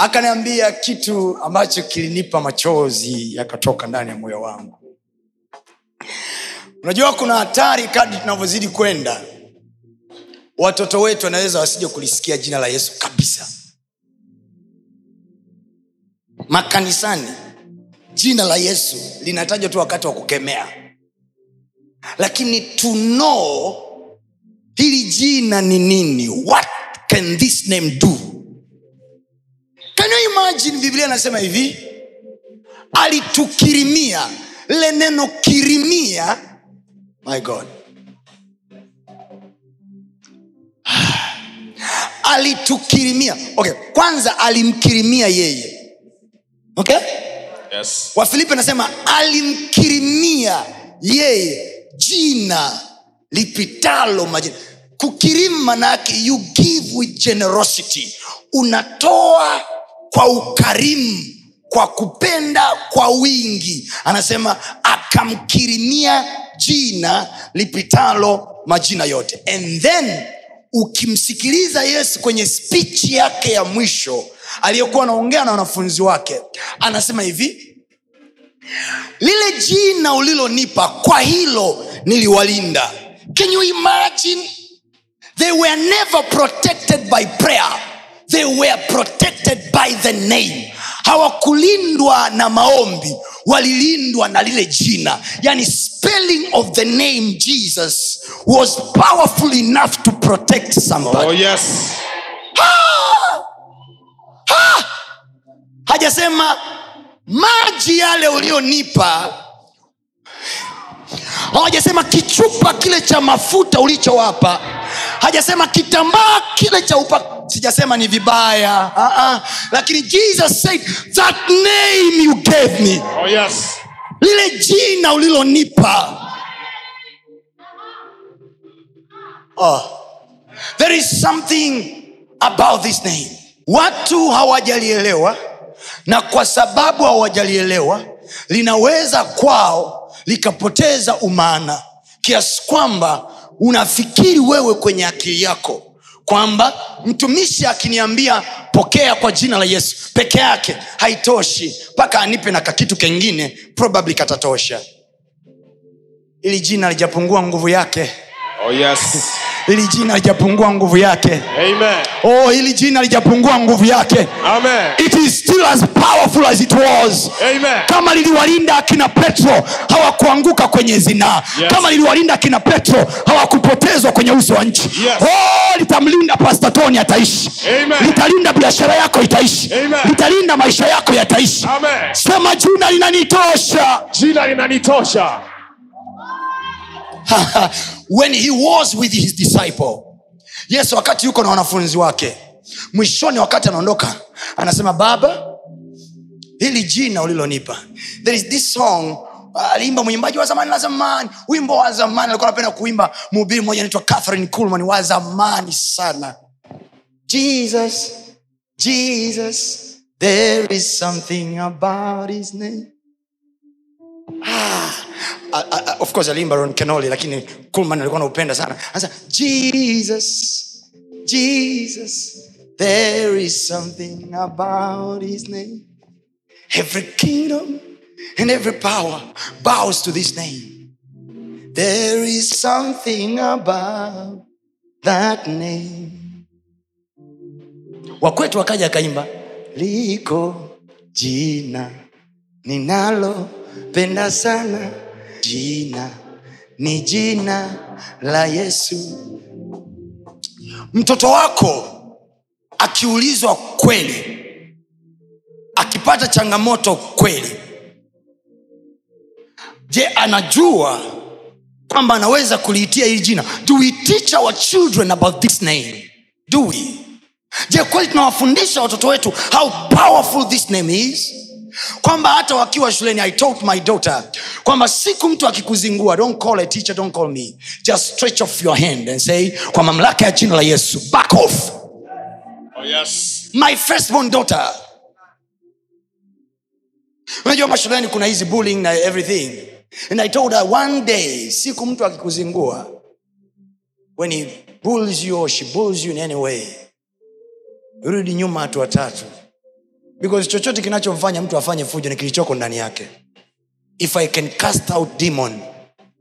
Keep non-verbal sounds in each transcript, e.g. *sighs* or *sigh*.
akaniambia kitu ambacho kilinipa machozi yakatoka ndani ya moyo wangu. Unajua kuna hatari kadri tunavyozidi kwenda watoto wetu wanaweza wasije kulisikia jina la yesu kabisa. Makanisani jina la yesu linatajwa tu wakati wa kukemea. Lakini to hili jina ni nini what can this name do can you imagine biblia anasema hivi? Alitukirimia. Le neno kirimia my god. *sighs* Alitukirimia. Okay kwanza alimkirimia yeye. Okay? Yes. wafilipi anasema alimkirimia yeye jina lipitalo majina. Kukirimu manaake you give with generosity. Unatoa kwa ukarimu kwa kupenda kwa wingi. Anasema akamkirimia jina lipitalo majina yote. And then ukimsikiliza yesu kwenye spichi yake ya mwisho aliyekuwa anaongea na wanafunzi wake anasema hivi lile jina ulilonipa kwa hilo niliwalinda. Can you imagine? They were never protected by prayer they were protected by the name. Hawakulindwa na maombi walilindwa na lile jina. Yani spelling of the name jesus was powerful enough to protect somebody. Oh, yes. hajasema maji yale ulionipa. Hawajasema kichupa kile cha mafuta ulichowapa. Hajasema kitambaa kile cha upa sijasema ni vibaya uh-uh. lakini jesus said that name you gave me Oh, yes. lile jina ulilonipa oh. there is something about this name watu hawajalielewa na kwa sababu hawajalielewa linaweza kwao likapoteza umaana kiasi kwamba unafikiri wewe kwenye akili yako kwamba mtumishi akiniambia pokea kwa jina la yesu peke yake haitoshi mpaka anipe na kakitu kengine probably katatosha ili jina lijapungua nguvu yake Oh, yes. Ili jina lijapungua nguvu yake Amen. oh hili jina lijapungua nguvu yake Amen. it is still as powerful as it was Amen. kama liliwalinda akina petro hawakuanguka kwenye zinaa Yes. kama liliwalinda akina petro hawakupotezwa kwenye uso wa nchi Yes. oh, litamlinda pastatoni ataishi Amen. litalinda biashara yako itaishi Amen. litalinda maisha yako yataishi Amen. sema jina linanitosha Jina linanitosha. *laughs* when he was with his disciple. Yesu wakati yuko na wanafunzi wake mwishoni wakati anaondoka anasema baba hili jina ulilonipa. There is this song aliimba mwimbaji wa zamani wa zamani wimbo wa zamani alikuwa anapenda kuimba mhubiri mmoja anaitwa catherine culman wa zamani sana. Jesus jesus there is something about his name ah, uh, uh, of course aliimba ron kenoli lakini kulman alikuwa naupenda sana. Anasema jesus jesus there is something about his name. Every kingdom and every power bows to this name. There is something about that name. Wakwetu wakaja akaimba liko jina ninalopenda sana. Jina. Ni jina la yesu. Mtoto wako akiulizwa kweli akipata changamoto kweli je anajua kwamba anaweza kuliitia hili jina? Do we teach our children about this name? Do we? Je kweli tunawafundisha watoto wetu how powerful this name is kwamba hata wakiwa shuleni i told my daughter kwamba siku mtu akikuzingua don't call a teacher don't call me. Just stretch off your hand and say kwa mamlaka ya jina la yesu back off. Oh, yes. my firstborn daughter. Unajua mashuleni kuna hizi bullying na everything. And i told her one day siku mtu akikuzingua when he bulls you or she bulls you in any way rudi nyuma hatua tatu because chochote kinachomfanya mtu afanye fujo ni kilichoko ndani yake. If i can cast out demon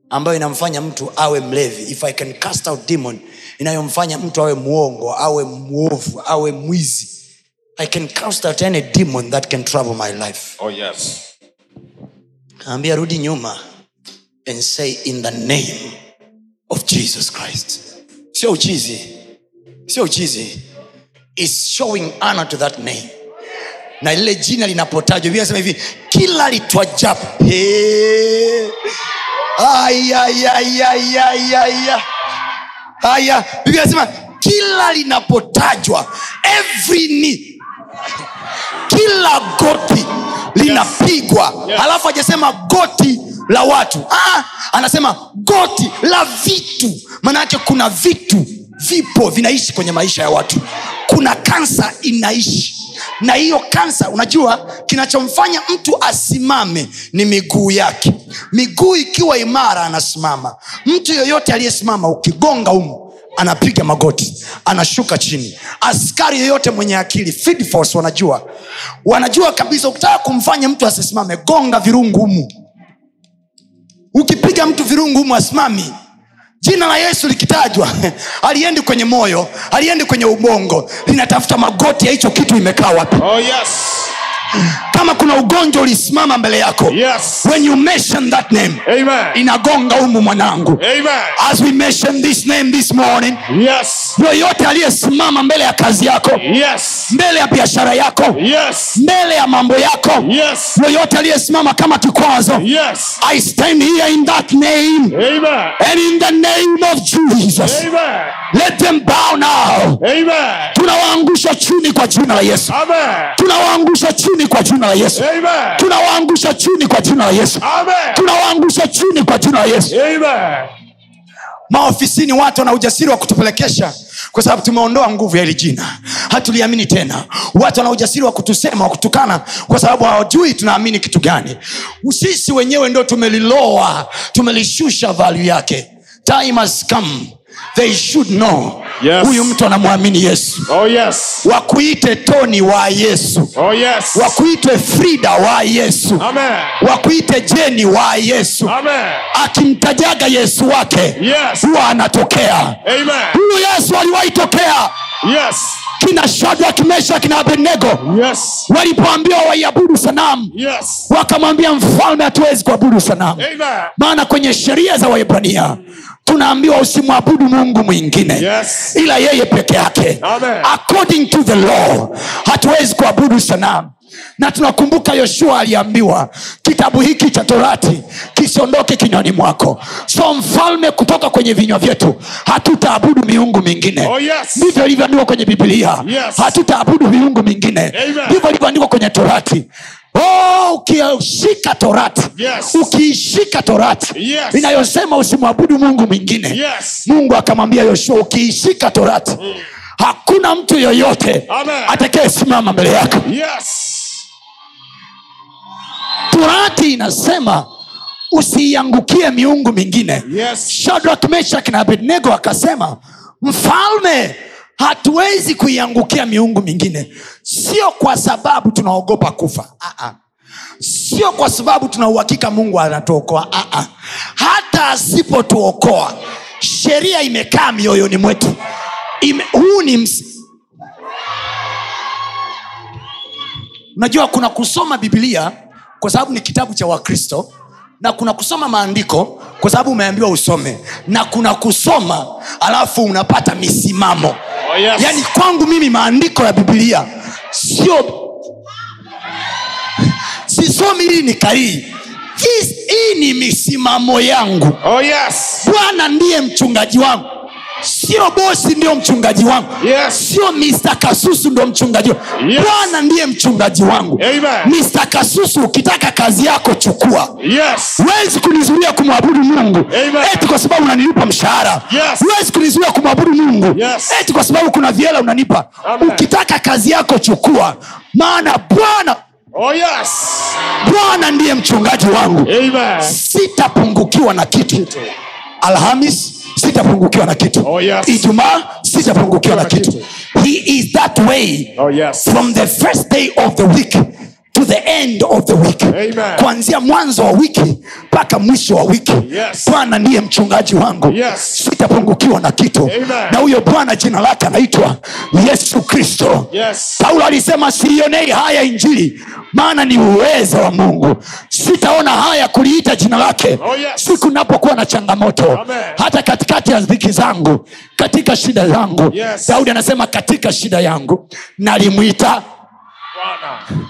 ambayo inamfanya mtu awe mlevi if i can cast out demon inayomfanya mtu awe mwongo awe mwovu awe mwizi i can cast out any demon that can trouble my life. Oh, yes. kaambia rudi nyuma and say in the name of jesus christ. Sio uchizi. Sio uchizi. Is showing honor to that name na lile jina linapotajwa. Biblia inasema hivi kila litwajapo Aya, aya, aya, aya, aya. haya biblia inasema kila linapotajwa every knee kila goti linapigwa. Yes. halafu hajasema goti la watu. Ah, anasema goti la vitu. Maanake kuna vitu vipo vinaishi kwenye maisha ya watu. Kuna kansa inaishi na hiyo kansa unajua kinachomfanya mtu asimame ni miguu yake. Miguu ikiwa imara anasimama. Mtu yoyote aliyesimama ukigonga umu anapiga magoti anashuka chini. Askari yoyote mwenye akili Feed force wanajua. Wanajua kabisa ukitaka kumfanya mtu asisimame gonga virungu humu. Ukipiga mtu virungu humu asimami jina la yesu likitajwa *laughs* aliendi kwenye moyo aliendi kwenye ubongo linatafuta magoti ya hicho kitu imekaa wapi Oh, yes. Kama kuna ugonjwa ulisimama mbele yako Yes. when you mention that name Amen. inagonga umu mwanangu as we mention this name this morning Yes. yoyote aliyesimama mbele ya kazi yako Yes. mbele ya biashara yako Yes. mbele ya mambo yako Yes. yoyote aliyesimama kama kikwazo Yes. i stand here in that name Amen. and in the name of jesus Amen. let them bow now tunawaangusha chini kwa jina la yesu tunawaangusha chini kwa jina la yesu. Tunawaangusha chini kwa jina la yesu. Tunawaangusha chini kwa jina la yesu. Amen. maofisini watu wana ujasiri wa kutupelekesha kwa sababu tumeondoa nguvu ya hili jina. Hatuliamini tena. Watu wana ujasiri wa kutusema wa kutukana kwa sababu hawajui tunaamini kitu gani. Sisi wenyewe ndo tumeliloa tumelishusha value yake. Time has come they should know Yes. huyu mtu anamwamini yesu Oh, yes. wakuite toni wa yesu Oh, yes. wakuite frida wa yesu Amen. wakuite jeni wa yesu Amen. akimtajaga yesu wake Yes. huwa anatokea Amen. huyu yesu aliwahi tokea Yes. kina shadrak mesha kina abednego Yes. walipoambiwa waiabudu sanamu Yes. wakamwambia mfalme hatuwezi kuabudu sanamu maana kwenye sheria za waebrania tunaambiwa usimwabudu mungu mwingine. Yes. ila yeye peke yake. Amen. according to the law hatuwezi kuabudu sanamu na tunakumbuka yoshua aliambiwa kitabu hiki cha torati kisiondoke kinywani mwako. So mfalme kutoka kwenye vinywa vyetu hatutaabudu miungu mingine. Oh, yes. ndivyo ilivyoandikwa kwenye bibilia Yes. hatutaabudu miungu mingine. Ndivyo ilivyoandikwa kwenye torati Oh, ukishika torati Yes. ukiishika torati Yes. inayosema usimwabudu mungu mwingine Yes. mungu akamwambia yoshua ukiishika torati hakuna mtu yoyote atakayesimama mbele yako Yes. torati inasema usiiangukie miungu mingine Yes. shadrak meshak na abednego akasema mfalme hatuwezi kuiangukia miungu mingine. Sio kwa sababu tunaogopa kufa. A-a. sio kwa sababu tunauhakika mungu anatuokoa. A-a. hata asipotuokoa sheria imekaa mioyoni mwetu. Ime, huu ni ms... unajua kuna kusoma bibilia kwa sababu ni kitabu cha wakristo na kuna kusoma maandiko kwa sababu umeambiwa usome na kuna kusoma alafu unapata misimamo Oh, yes. yaani kwangu mimi maandiko ya bibilia sio sisomi hili ni karii hii ni misimamo yangu Oh, yes. bwana ndiye mchungaji wangu sio bosi ndio mchungaji wangu Yes. sio mr kasusu ndio mchungaji wangu Yes. bwana ndiye mchungaji wangu Amen. mr kasusu ukitaka kazi yako chukua Yes. huwezi kunizuia kumwabudu mungu Amen. eti kwa sababu unanilipa mshahara Yes. huwezi kunizuia kumwabudu mungu Yes. eti kwa sababu kuna viela unanipa Amen. ukitaka kazi yako chukua maana bwana Oh, yes. bwana ndiye mchungaji wangu Amen. sitapungukiwa na kitu alhamis sitapungukiwa na kitu Oh, yes. ijumaa sitapungukiwa na kitu. he is that way Oh, yes. from the first day of the week to the end of the week Amen. kuanzia mwanzo wa wiki mpaka mwisho wa wiki Yes. bwana ndiye mchungaji wangu Yes. sitapungukiwa na kitu Amen. na huyo bwana jina lake anaitwa yesu kristo Yes. paulo alisema siionei haya injili maana ni uwezo wa mungu sitaona haya kuliita jina lake Oh, yes. siku napokuwa na changamoto Amen. hata katikati ya dhiki zangu katika shida zangu Yes. daudi anasema katika shida yangu nalimwita Bwana.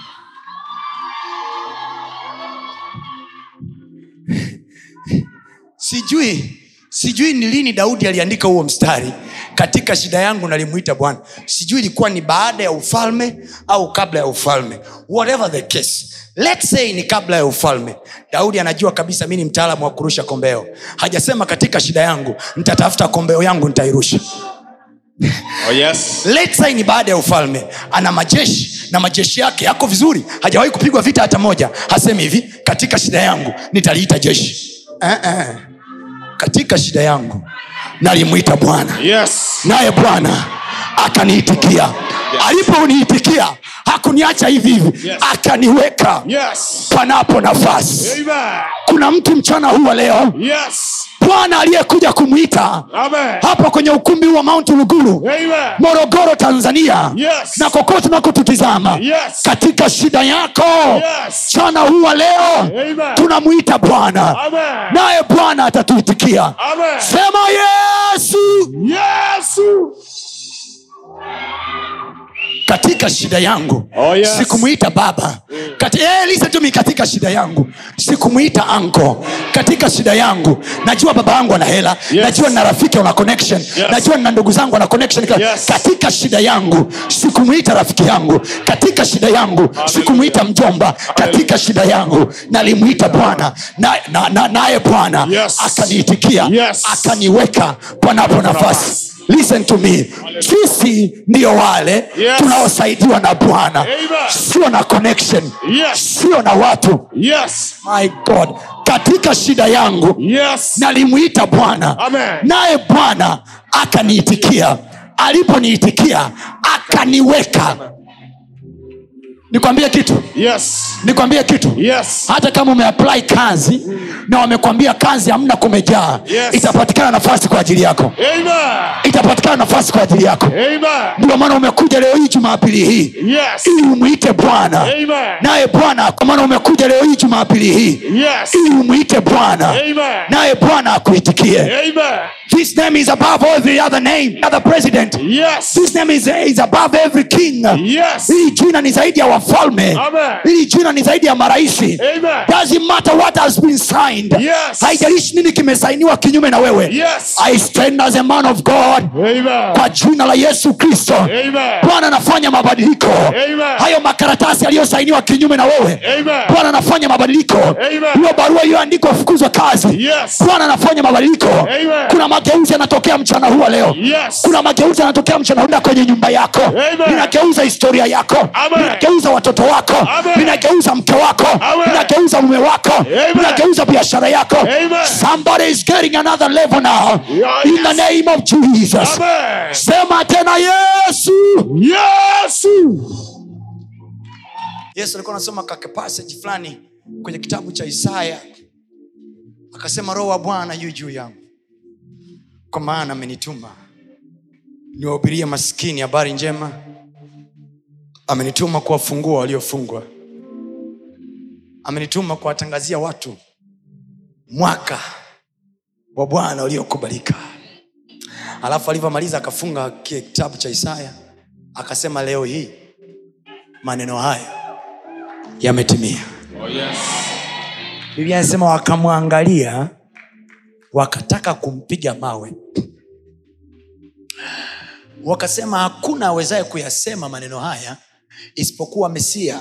Sijui sijui ni lini daudi aliandika huo mstari. Katika shida yangu nalimwita bwana. Sijui ilikuwa ni baada ya ufalme au kabla ya ufalme. Whatever the case Let's say ni kabla ya ufalme. Daudi anajua kabisa mi ni mtaalamu wa kurusha kombeo. Hajasema katika shida yangu nitatafuta kombeo yangu nitairusha. Oh, yes. Let's say ni baada ya ufalme. Ana majeshi na majeshi yake yako vizuri. Hajawahi kupigwa vita hata moja. Hasemi hivi katika shida yangu nitaliita jeshi. Uh-uh. Katika shida yangu nalimwita bwana Yes. naye bwana akaniitikia aliponiitikia hakuniacha hivi hivi Yes. akaniweka Yes. panapo nafasi Amen. kuna mtu mchana huu wa leo Yes. Bwana aliyekuja kumwita hapa hapo kwenye ukumbi wa mount luguru Amen. morogoro tanzania Yes. na kokote unakotutizama Yes. katika shida yako Yes. chana huwa leo tunamwita bwana naye bwana atatuitikia sema yesu Yesu. Katika shida yangu. Oh, yes. sikumwita baba. Kati, eh, listen to me katika shida yangu. Sikumwita anko katika shida yangu. Najua baba yangu ana hela. Yes. najua nina rafiki ana connection. Najua nina ndugu zangu ana connection. Yes. katika shida yangu. Sikumwita rafiki yangu. Katika shida yangu. Sikumwita mjomba. Katika shida yangu. Nalimwita bwana. Naye na, na, na, bwana Yes. akaniitikia Yes. akaniweka panapo nafasi listen to me. Sisi ndio wale Yes. tunaosaidiwa na bwana. Sio na connection. Yes. sio na watu. Yes. my god. Katika shida yangu Yes. nalimwita bwana. Naye bwana akaniitikia. Aliponiitikia akaniweka. Nikwambie kitu. Yes. nikwambie kitu. Yes. hata kama umeapply kazi na wamekwambia kazi hamna kumejaa. Yes. itapatikana nafasi kwa ajili yako. Amen. itapatikana nafasi kwa ajili yako. Ndio maana umekuja leo hii jumapili hii. Yes. ili umwite bwana. Naye bwana kwa maana umekuja leo hii jumapili hii. Yes. ili umwite bwana. Naye bwana akuitikie. This name is above every other name other president. Yes. this name is, is above every king. Yes. hili jina ni zaidi ya wafalme. Amen. hili jina ni zaidi ya maraisi Amen. doesn't matter what has been signed Yes. haijalishi nini kimesainiwa kinyume na wewe Yes. i stand as a man of god Amen. kwa jina la yesu kristo bwana anafanya mabadiliko Amen. hayo makaratasi yaliyosainiwa kinyume na wewe bwana anafanya mabadiliko hiyo barua iliyoandikwa fukuzwa kazi Yes. bwana anafanya mabadiliko Amen. kuna mageuzi yanatokea mchana huwa leo Yes. kuna mageuzi yanatokea mchana huda kwenye nyumba yako Amen. historia yako Amen. watoto wako Amen. mke wako Amen. mume wako Amen. Biashara yako Amen. somebody is getting another level now Yeah, in yes. the name of jesus Amen. sema tena yesu Yesu. yesu alikuwa anasoma kake fulani kwenye kitabu cha isaya akasema roho wa bwana yu juu yangu kwa maana amenituma niwahubirie maskini habari njema amenituma kuwafungua waliofungwa amenituma kuwatangazia watu mwaka wa bwana uliokubalika. Alafu alivyomaliza akafunga kitabu cha isaya akasema leo hii maneno haya yametimia. Oh, yes. biblia anasema wakamwangalia wakataka kumpiga mawe. Wakasema hakuna awezaye kuyasema maneno haya isipokuwa mesia.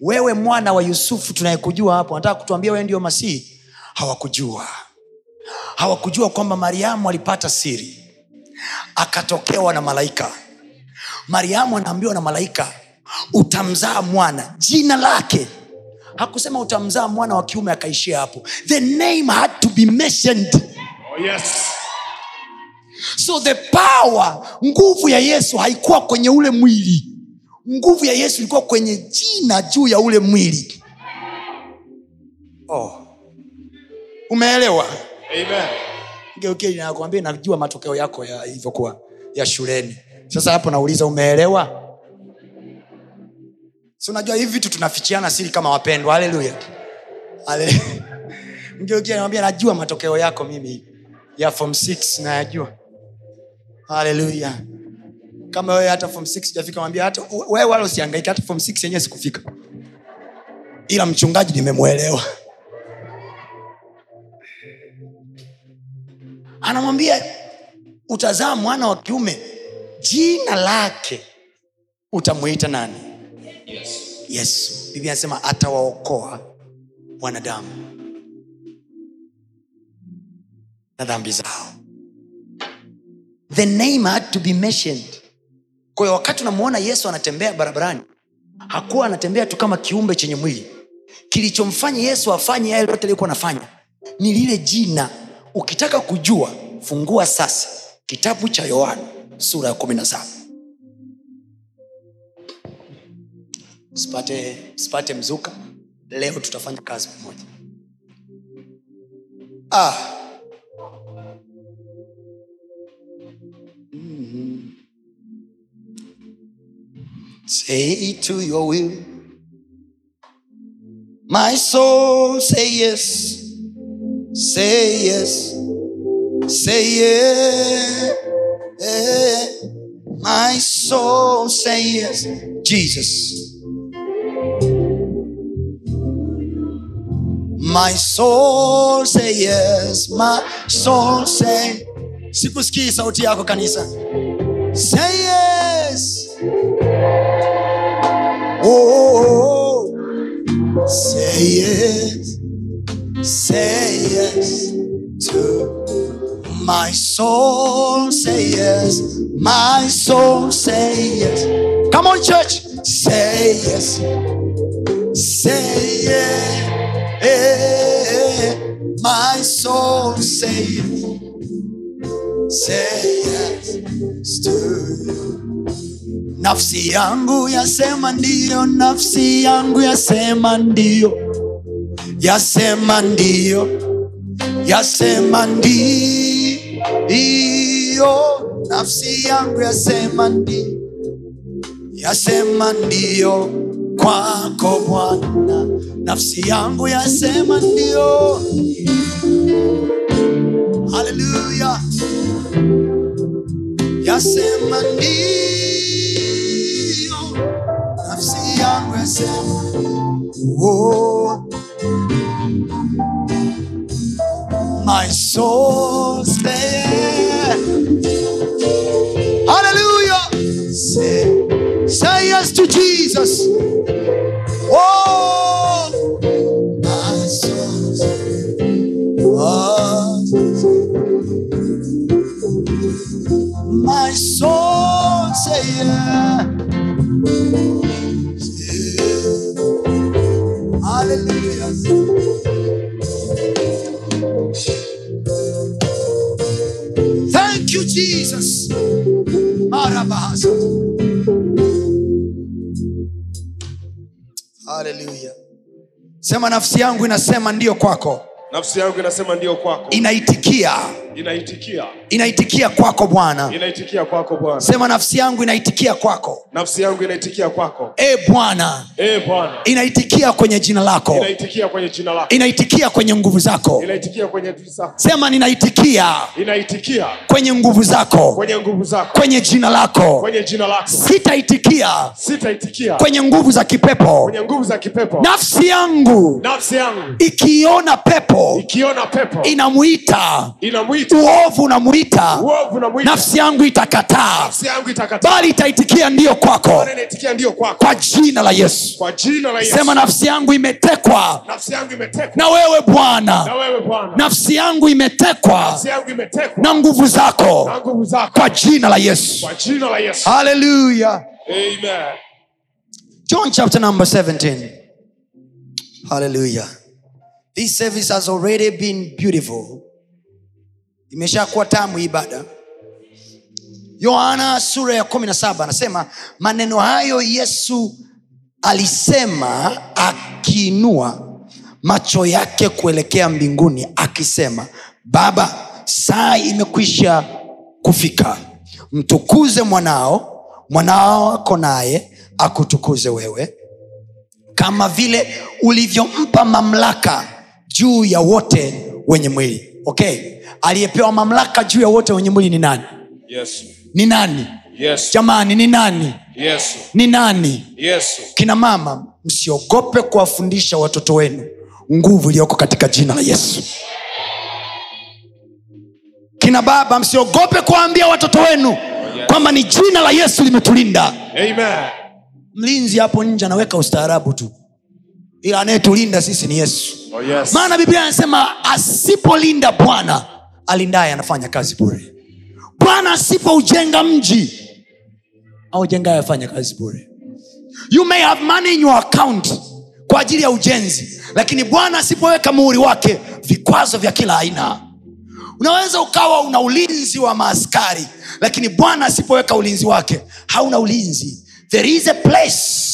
Wewe mwana wa yusufu tunayekujua hapo nataka kutuambia wewe ndio masihi hawakujua. Hawakujua kwamba mariamu alipata siri akatokewa na malaika. Mariamu anaambiwa na malaika utamzaa mwana. Jina lake hakusema utamzaa mwana wa kiume akaishia hapo. The name had to be mentioned. Oh, yes. so the power nguvu ya yesu haikuwa kwenye ule mwili. Nguvu ya yesu ilikuwa kwenye jina juu ya ule mwili. Oh. Umeelewa? Amen. Geukie nakwambia najua matokeo yako ya ilivyokuwa ya shuleni. Sasa hapo nauliza umeelewa? Si unajua hivi vitu tunafichiana siri kama wapendwa. Haleluya mgeukia *laughs* nawambia najua matokeo yako mimi. Ya form 6 nayajua. Haleluya kama wewe hata form 6 jafika mwambia hata wewe wala usiangaika hata form 6 yenyewe sikufika. Ila mchungaji nimemwelewa anamwambia utazaa mwana wa kiume jina lake utamwita nani? Yesu. Biblia anasema atawaokoa wanadamu na dhambi zao. The name had to be mentioned. Kwa wakati unamwona yesu anatembea barabarani hakuwa anatembea tu kama kiumbe chenye mwili. Kilichomfanya yesu afanye yale yote aliyokuwa anafanya ni lile jina ukitaka kujua fungua sasa kitabu cha yohana sura ya kumi na saba. Sipate mzuka. Leo tutafanya kazi pamoja. Ah. Mhm. say to your will. My soul say yes say yes. Say yeah, yeah. my soul say yes. Jesus. My soul say yes. My soul say sikusikii sauti yako kanisa. Say yes. Oh, say yes say yes to my soul. Say yes my soul. Say yes. Come on church. Say yes. Say yes. my soul. Say say yes to nafsi yangu yasema ndio, nafsi yangu yasema ndiyo yasema ndiyo yasema ndiyo nafsi yangu yasema ndiyo yasema ndiyo kwako bwana. Nafsi yangu yasema ndiyo haleluya yasema ndiyo nafsi yangu yasema oh. My soul there. Hallelujah. Say, say yes to Jesus. Oh, Jesus. Haleluya. Sema nafsi yangu inasema ndio kwako. nafsi yangu inasema ndio kwako Inaitikia. Inaitikia Inaitikia kwako Bwana. inaitikia kwako bwana Sema nafsi yangu inaitikia kwako. nafsi yangu inaitikia kwako E Bwana, e bwana inaitikia kwenye jina lako. inaitikia kwenye jina lako Inaitikia kwenye nguvu zako. inaitikia kwenye Sema ninaitikia inaitikia kwenye nguvu zako. kwenye nguvu zako Kwenye jina lako. kwenye jina lako Sitaitikia sitaitikia kwenye nguvu za kipepo. kwenye nguvu za kipepo Nafsi yangu nafsi yangu ikiona pepo ikiona pepo inamuita inamwita unamwita uovu unamwita nafsi yangu itakataa. Bali itaitikia ndiyo kwako. Kwa jina la yesu. Sema nafsi yangu imetekwa. Na wewe bwana. Nafsi yangu imetekwa. Na nguvu zako. Kwa jina la yesu. Haleluya john chapter number 17 haleluya this service has already been beautiful imeshakuwa tamu ibada. Yohana sura ya 17 anasema maneno hayo yesu alisema akiinua macho yake kuelekea mbinguni akisema baba saa imekwisha kufika. Mtukuze mwanao mwanao wako naye akutukuze wewe kama vile ulivyompa mamlaka juu ya wote wenye mwili. Okay aliyepewa mamlaka juu ya wote wenye mwili ni nani? Yesu. Ni nani? Yesu. Jamani ni nani? Yesu. Ni nani? Yesu. Kina mama msiogope kuwafundisha watoto wenu nguvu iliyoko katika jina la yesu. Kina baba msiogope kuwaambia watoto wenu kwamba ni jina la yesu limetulinda. Amen. Mlinzi hapo nje anaweka ustaarabu tu. Ila anayetulinda sisi ni yesu. Oh yes. Maana biblia anasema asipolinda bwana alindaye anafanya kazi bure. Bwana asipoujenga mji aujengaye afanya kazi bure. You may have money in your account kwa ajili ya ujenzi lakini bwana asipoweka muhuri wake vikwazo vya kila aina. Unaweza ukawa una ulinzi wa maaskari lakini bwana asipoweka ulinzi wake hauna ulinzi. There is a place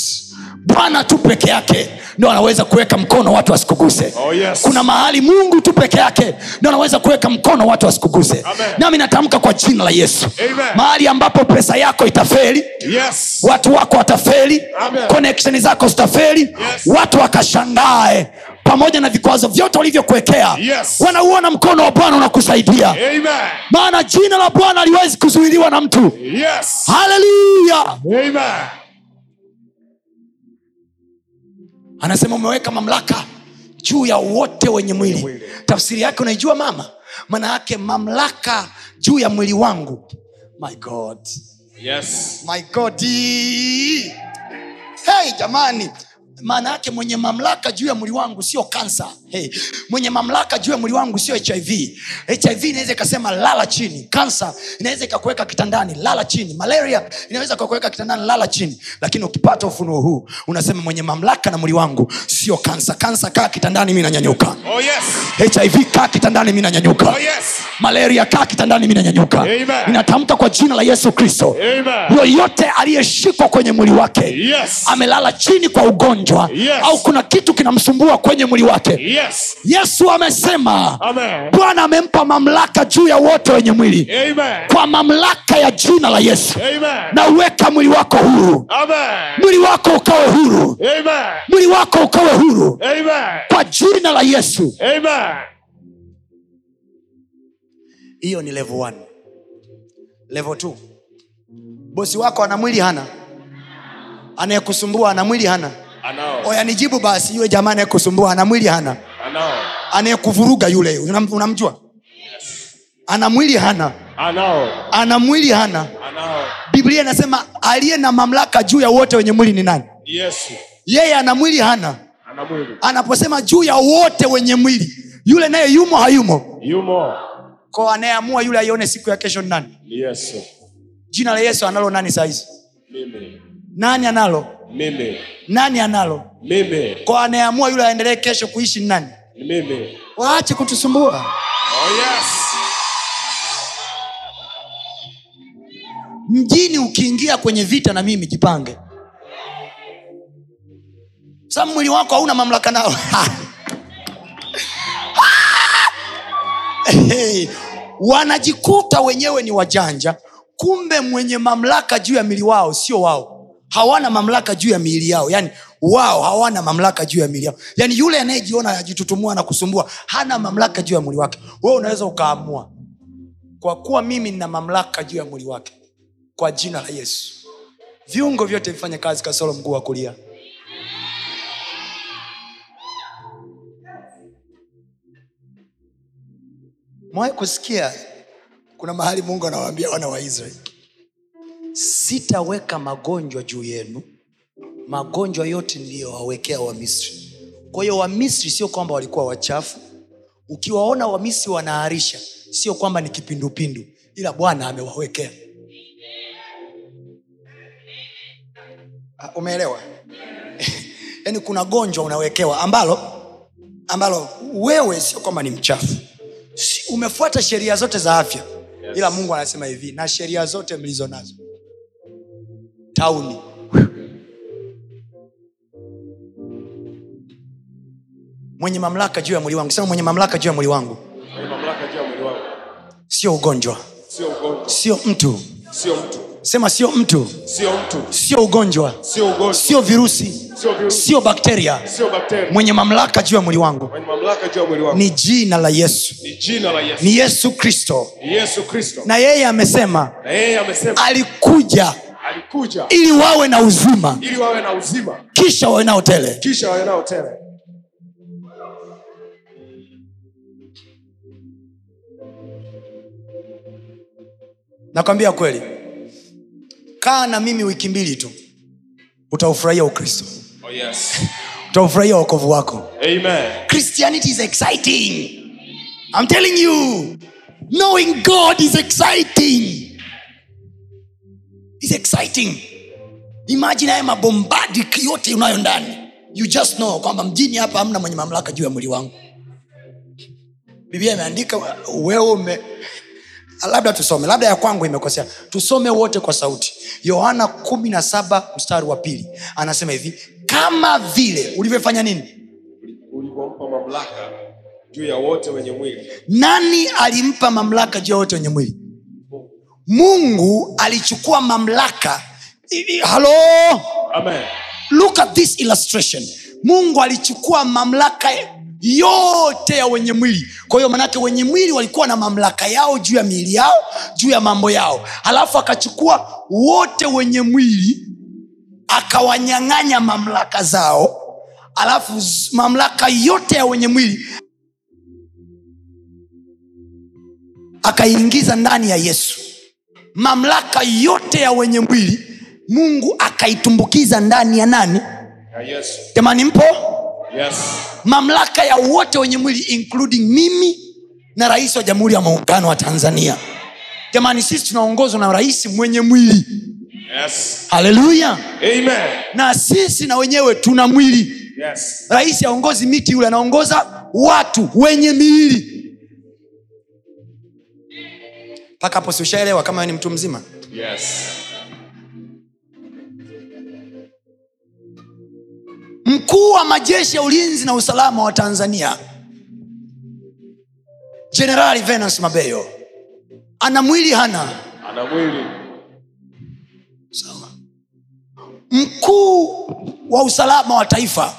bwana tu peke yake ndo anaweza kuweka mkono watu wasikuguse. Oh, yes. kuna mahali mungu tu peke yake ndo anaweza kuweka mkono watu wasikuguse. Nami natamka kwa jina la yesu. Amen. mahali ambapo pesa yako itaferi yes. watu wako wataferi connection zako zitaferi Yes. watu wakashangae. Pamoja na vikwazo vyote walivyokuwekea Yes. wanauona mkono wa bwana unakusaidia. Maana jina la bwana aliwezi kuzuiliwa na mtu. Yes. Haleluya anasema umeweka mamlaka juu ya wote wenye mwili. Tafsiri yake unaijua mama? Maana yake mamlaka juu ya mwili wangu. My god. Yes. My god. Hey jamani maana yake mwenye mamlaka juu ya mwili wangu sio kansa hey. mwenye mamlaka juu ya mwili wangu sio hiv hiv inaweza ikasema lala chini. Kansa inaweza ikakuweka kitandani lala chini. Malaria inaweza ikakuweka kitandani lala chini. Lakini ukipata ufunuo huu unasema mwenye mamlaka na mwili wangu sio kansa kansa kaa kitandani mi nanyanyuka. Oh yes. Hiv kaa kitandani mi nanyanyuka. Oh yes. Malaria kaa kitandani mi nanyanyuka. Amen. inatamka kwa jina la yesu kristo. Yoyote aliyeshikwa kwenye mwili wake yes. amelala chini kwa ugonjwa Yes. au kuna kitu kinamsumbua kwenye mwili wake? Yes. Yesu amesema bwana amempa mamlaka juu ya wote wenye mwili. Amen. Kwa mamlaka ya jina la yesu. Amen. Na uweka mwili wako huru. Amen. Mwili wako ukawe huru. Amen. Mwili wako ukawe huru. Amen. Kwa jina la yesu. Hiyo ni level one. level two. bosi wako ana mwili hana? Anayekusumbua ana mwili hana anao oya nijibu basi yule jamaa anayekusumbua ana mwili hana. Anayekuvuruga yule unam- unamjua? Ana mwili hana. Anao ana mwili hana. Anao biblia inasema aliye na mamlaka juu ya wote wenye mwili ni nani? Yesu. Yeye ana mwili hana. Ana mwili. Anaposema juu ya wote wenye mwili yule naye yumo hayumo? Yumo. Ko anayeamua yule aione siku ya kesho ni nani? Yesu. Jina la yesu analo nani sahizi nani analo mimi nani analo? Mimi kwa anayeamua yule aendelee kesho kuishi nani? Mimi waache kutusumbua. Oh yes. Mjini ukiingia kwenye vita na mimi jipange. Sababu mwili wako hauna mamlaka nao. *laughs* Hey, wanajikuta wenyewe ni wajanja kumbe mwenye mamlaka juu ya mili wao sio wao hawana mamlaka juu ya miili yao. Yani wao hawana mamlaka juu ya miili yao. Yani yule anayejiona ajitutumua na kusumbua hana mamlaka juu ya mwili wake. Wewe unaweza ukaamua kwa kuwa mimi nina mamlaka juu ya mwili wake kwa jina la yesu. Viungo vyote vifanye kazi kasoro mguu wa kulia. Mwai kusikia kuna mahali mungu anawaambia wana wa sitaweka magonjwa juu yenu. Magonjwa yote niliyowawekea wamisri. Kwa hiyo wamisri sio kwamba walikuwa wachafu. Ukiwaona wamisri wanaarisha sio kwamba ni kipindupindu ila bwana amewawekea. Ah, umeelewa? *laughs* Yaani kuna gonjwa unawekewa ambalo ambalo wewe sio kwamba ni mchafu. Si, umefuata sheria zote za afya. Yes. ila mungu anasema hivi na sheria zote mlizo nazo tauni. Mwenye mamlaka juu ya mwili wangu. Sema mwenye mamlaka juu ya mwili wangu. Sio ugonjwa. Sio mtu. Sio mtu. sema sio mtu. Sio ugonjwa. Sio virusi. Sio bakteria. Mwenye mamlaka juu ya mwili wangu. Ni jina la yesu. Ni Yesu. kristo. Na yeye amesema alikuja alikuja. Ili wawe na uzima. Ili wawe na uzima. Kisha wawe nao tele. Kisha wawe nao tele. nakwambia kweli. Kaa na mimi wiki mbili tu. Utaufurahia ukristo. Oh yes. *laughs* utaufurahia wokovu wako. Amen. christianity is exciting. I'm telling you. Knowing god is exciting is exciting. Imagine haya mabombadik yote unayo ndani. You just know kwamba mjini hapa hamna mwenye mamlaka juu ya mwili wangu. Biblia imeandika wewe ume labda tusome labda ya kwangu imekosea. Tusome wote kwa sauti. Yohana 17 mstari wa pili. Anasema hivi kama vile ulivyofanya nini? Ulivyompa mamlaka juu ya wote wenye mwili. nani alimpa mamlaka juu ya wote wenye mwili mungu alichukua mamlaka. Halo Amen. look at this illustration. Mungu alichukua mamlaka yote ya wenye mwili. Kwa hiyo manake wenye mwili walikuwa na mamlaka yao juu ya miili yao juu ya mambo yao. Halafu akachukua wote wenye mwili akawanyang'anya mamlaka zao. Alafu mamlaka yote ya wenye mwili akaingiza ndani ya yesu mamlaka yote ya wenye mwili mungu akaitumbukiza ndani ya nani Ya Yesu. jamani mpo Yes. mamlaka ya wote wenye mwili including mimi na rais wa jamhuri ya muungano wa tanzania jamani sisi tunaongozwa na rais mwenye mwili Yes. haleluya na sisi na wenyewe tuna mwili Yes. rais aongozi miti yule anaongoza watu wenye miili mpaka hapo si ushaelewa kama ni mtu mzima Yes. mkuu wa majeshi ya ulinzi na usalama wa tanzania jenerali venus mabeyo ana mwili hana Ana mwili. sawa mkuu wa usalama wa taifa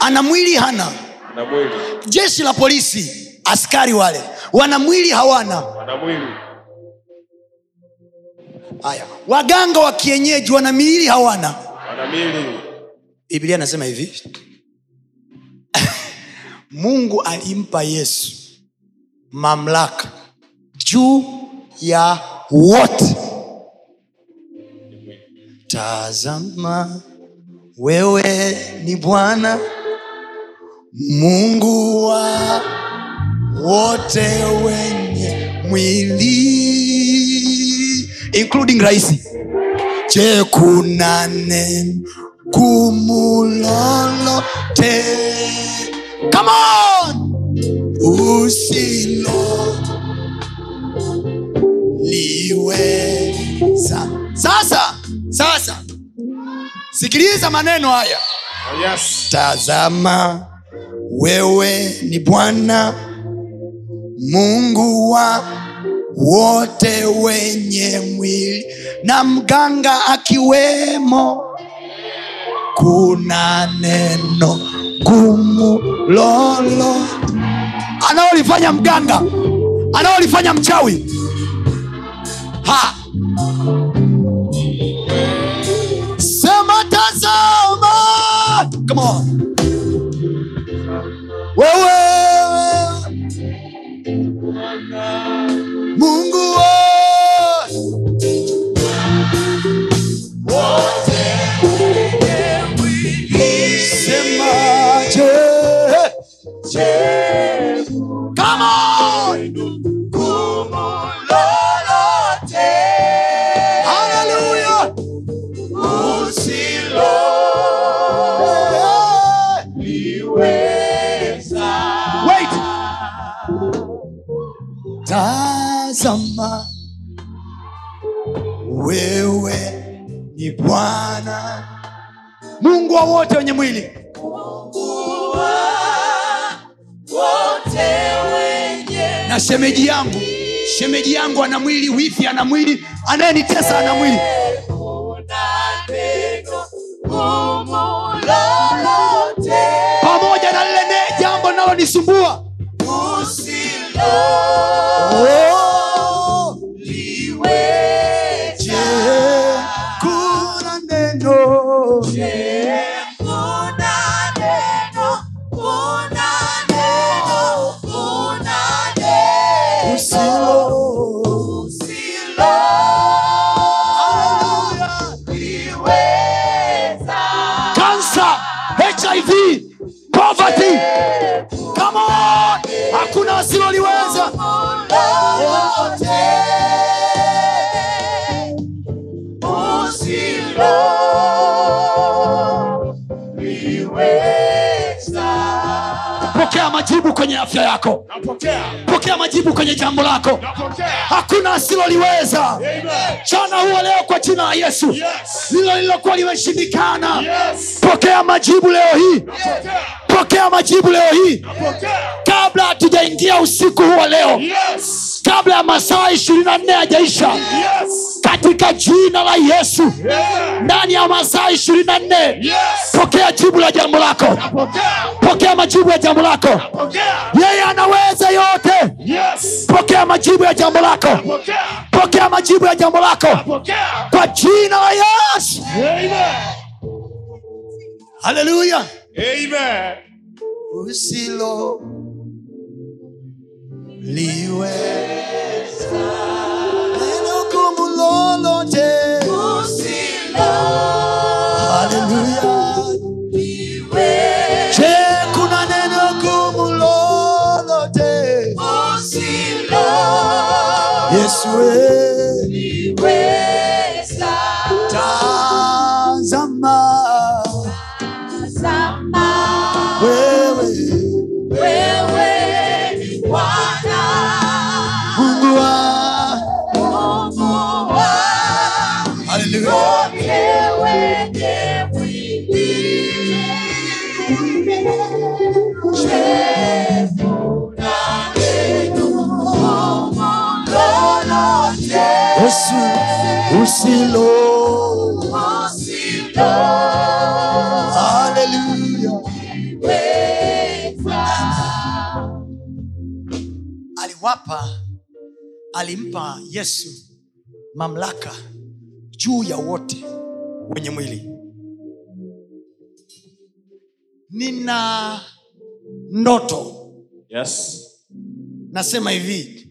ana mwili hana Ana mwili. jeshi la polisi askari wale wana mwili hawana. Ana haya waganga wa kienyeji wana miili hawana. Biblia anasema hivi. *laughs* Mungu alimpa yesu mamlaka juu ya wote. Tazama wewe ni bwana mungu wa wote wenye mwili including raisi je kuna neno gumu lolote? Come on! Usilo liweza. Sasa sasa sikiliza maneno haya. Oh yes. tazama wewe ni bwana mungu wa wote wenye mwili na mganga akiwemo kuna neno gumu lolo. Anaolifanya mganga anaolifanya mchawi. Ha! Sema tazama! Come on. wewe Mungu wote wote, semaje? Come on, gumu lolote, haleluya, usiloliweza wait Tazama wewe ni Bwana Mungu wa wote wenye mwili. Na shemeji yangu shemeji yangu ana mwili wifi ana mwili anayenitesa ana mwili. Pamoja na lile jambo linalonisumbua. Oh, kwenye afya yako Napokea. pokea majibu kwenye jambo lako Napokea. hakuna asiloliweza chana huo leo kwa jina la yesu Yes. lilo lilokuwa limeshindikana Yes. pokea majibu leo hii Napokea. pokea majibu leo hii kabla hatujaingia usiku huwa leo Yes. kabla ya masaa ishirini na nne yajaisha Yes. Katika jina la yesu ndani ya masaa ishirini na nne Yes. pokea jibu la jambo lako Napokea. pokea majibu ya jambo lako Napokea. yeye anaweza yote Yes. pokea majibu ya jambo lako Napokea. pokea majibu ya jambo lako Napokea. kwa jina la yesu haleluya usilo liweza neno gumu lolote usilo haleluya aliwapa alimpa yesu mamlaka juu ya wote wenye mwili. Nina ndoto. Yes. nasema hivi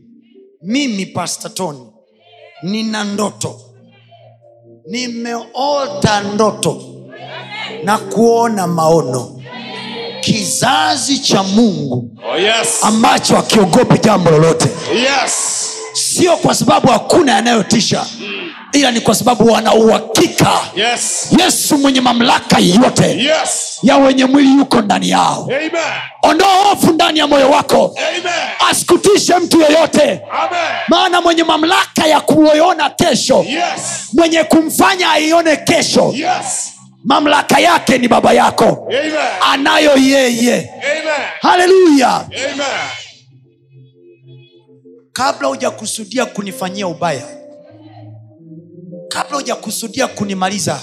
mimi pastatoni nina ndoto nimeota ndoto na kuona maono kizazi cha mungu Oh yes. ambacho akiogopi jambo lolote Yes. Sio kwa sababu hakuna yanayotisha ila ni kwa sababu wana uhakika Yes. yesu mwenye mamlaka yote Yes. ya wenye mwili yuko ndani yao Amen. ondoa hofu ndani ya moyo wako Amen. asikutishe mtu yeyote Amen. maana mwenye mamlaka ya kuiona kesho Yes. mwenye kumfanya aione kesho Yes. mamlaka yake ni baba yako Amen. anayo yeye Amen. haleluya Amen. Kabla hujakusudia kunifanyia ubaya kabla hujakusudia kunimaliza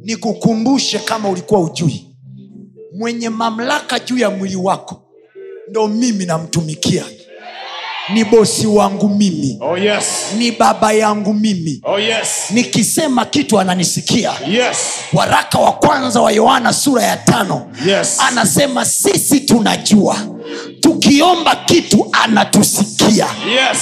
nikukumbushe kama ulikuwa ujui mwenye mamlaka juu ya mwili wako ndo mimi namtumikia ni bosi wangu mimi Oh yes. ni baba yangu mimi Oh yes. nikisema kitu ananisikia Yes. waraka wa kwanza wa yohana sura ya tano Yes. anasema sisi tunajua tukiomba kitu anatusikia Yes.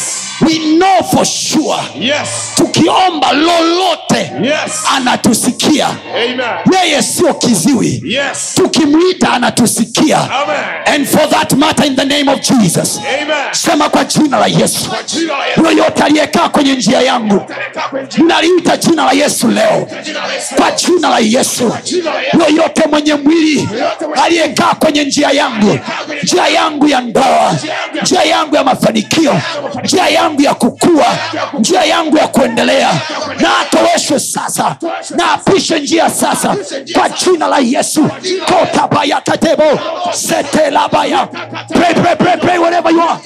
We know for sure Yes. tukiomba lolote Yes. anatusikia Amen. yeye sio kiziwi Yes. tukimwita anatusikia Amen. and for that matter in the name of jesus Amen. sema kwa jina la yesu yoyote aliyekaa kwenye njia yangu Kaa jina- naliita jina la yesu leo kwa jina la yesu jina la Yesu. yoyote mwenye mwili aliyekaa kwenye njia yangu njia yangu ya ndoa njia yangu ya mafanikio njia yangu ya kukua njia yangu ya kuendelea. Na atoweshwe sasa. Na apishe njia sasa. Kwa jina la yesu. Kotabayakatebo setelabaya pray, pray, pray, pray, wherever you are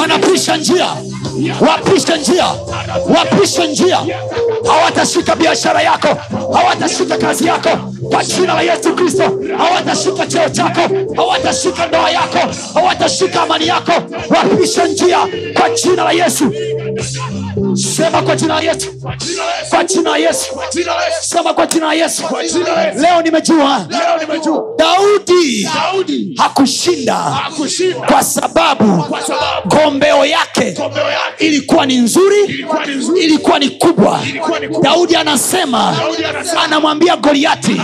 wanapisha njia. Wapishe njia. Wapishe njia. Hawatashika biashara yako. Hawatashika kazi yako kwa jina la yesu kristo. Hawatashika cheo chako hawatashika ndoa yako hawatashika amani yako. Wapishe njia kwa jina la yesu sema kwa jina yesu. Kwa jina yesu. Sema kwa jina yesu. Leo nimejua. Daudi hakushinda. Kwa sababu kombeo yake ilikuwa ni nzuri ilikuwa ni kubwa. Daudi anasema anamwambia goliati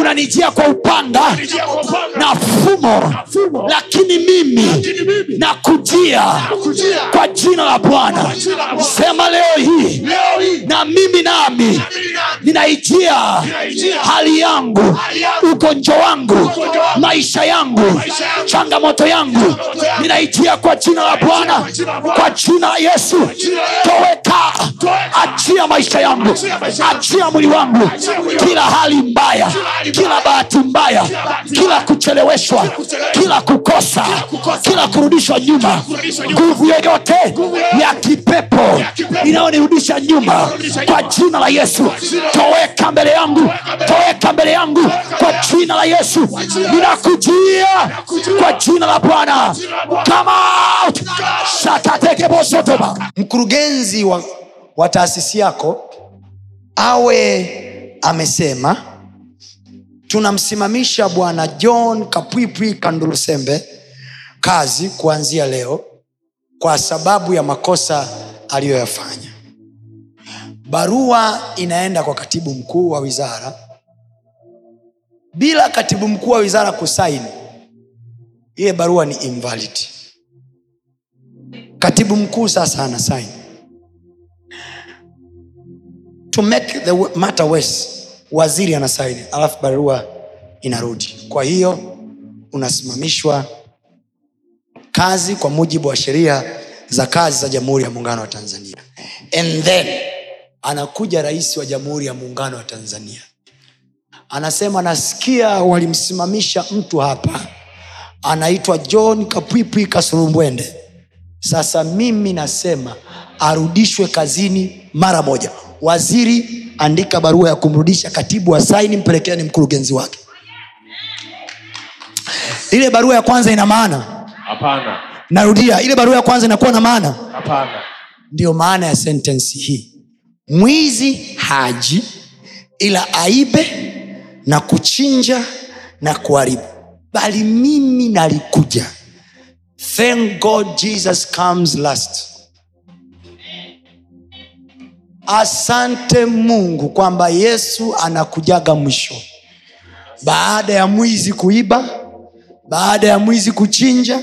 unanijia kwa upanga na fumo lakini mimi nakujia kwa jina la Bwana. Sema leo hii. Na mimi nami ninaijia hali yangu ugonjwa wangu maisha yangu changamoto yangu ninaijia kwa jina la bwana kwa jina yesu. Toweka achia maisha yangu Achia mwili wangu kila hali mbaya kila bahati mbaya kila kucheleweshwa kila kukosa kila kurudishwa nyuma. Nguvu yoyote ya kipepo. Inayonirudisha nyuma kwa jina la yesu. Toweka mbele yangu toweka mbele yangu kwa jina la yesu. Ninakujia kwa jina la bwana. Come mkurugenzi wa, wa taasisi yako awe amesema tunamsimamisha bwana john kapwipwi kandulusembe kazi kuanzia leo kwa sababu ya makosa aliyoyafanya. Barua inaenda kwa katibu mkuu wa wizara. Bila katibu mkuu wa wizara kusaini ile barua ni invalid. Katibu mkuu sasa ana saini to make the matter worse waziri ana saini alafu barua inarudi. Kwa hiyo unasimamishwa kazi kwa mujibu wa sheria za kazi za jamhuri ya muungano wa tanzania. And then anakuja rais wa jamhuri ya muungano wa tanzania. Anasema nasikia walimsimamisha mtu hapa anaitwa john kapwipwi kasurumbwende sasa mimi nasema arudishwe kazini mara moja. Waziri andika barua ya kumrudisha katibu wa saini mpelekeani mkurugenzi wake. Ile barua ya kwanza ina maana? Hapana narudia ile barua ya kwanza inakuwa na maana? Hapana. Ndiyo maana ya sentensi hii. Mwizi haji ila aibe na kuchinja na kuharibu. Bali mimi nalikuja. Thank god jesus comes last. Asante mungu kwamba yesu anakujaga mwisho. Baada ya mwizi kuiba baada ya mwizi kuchinja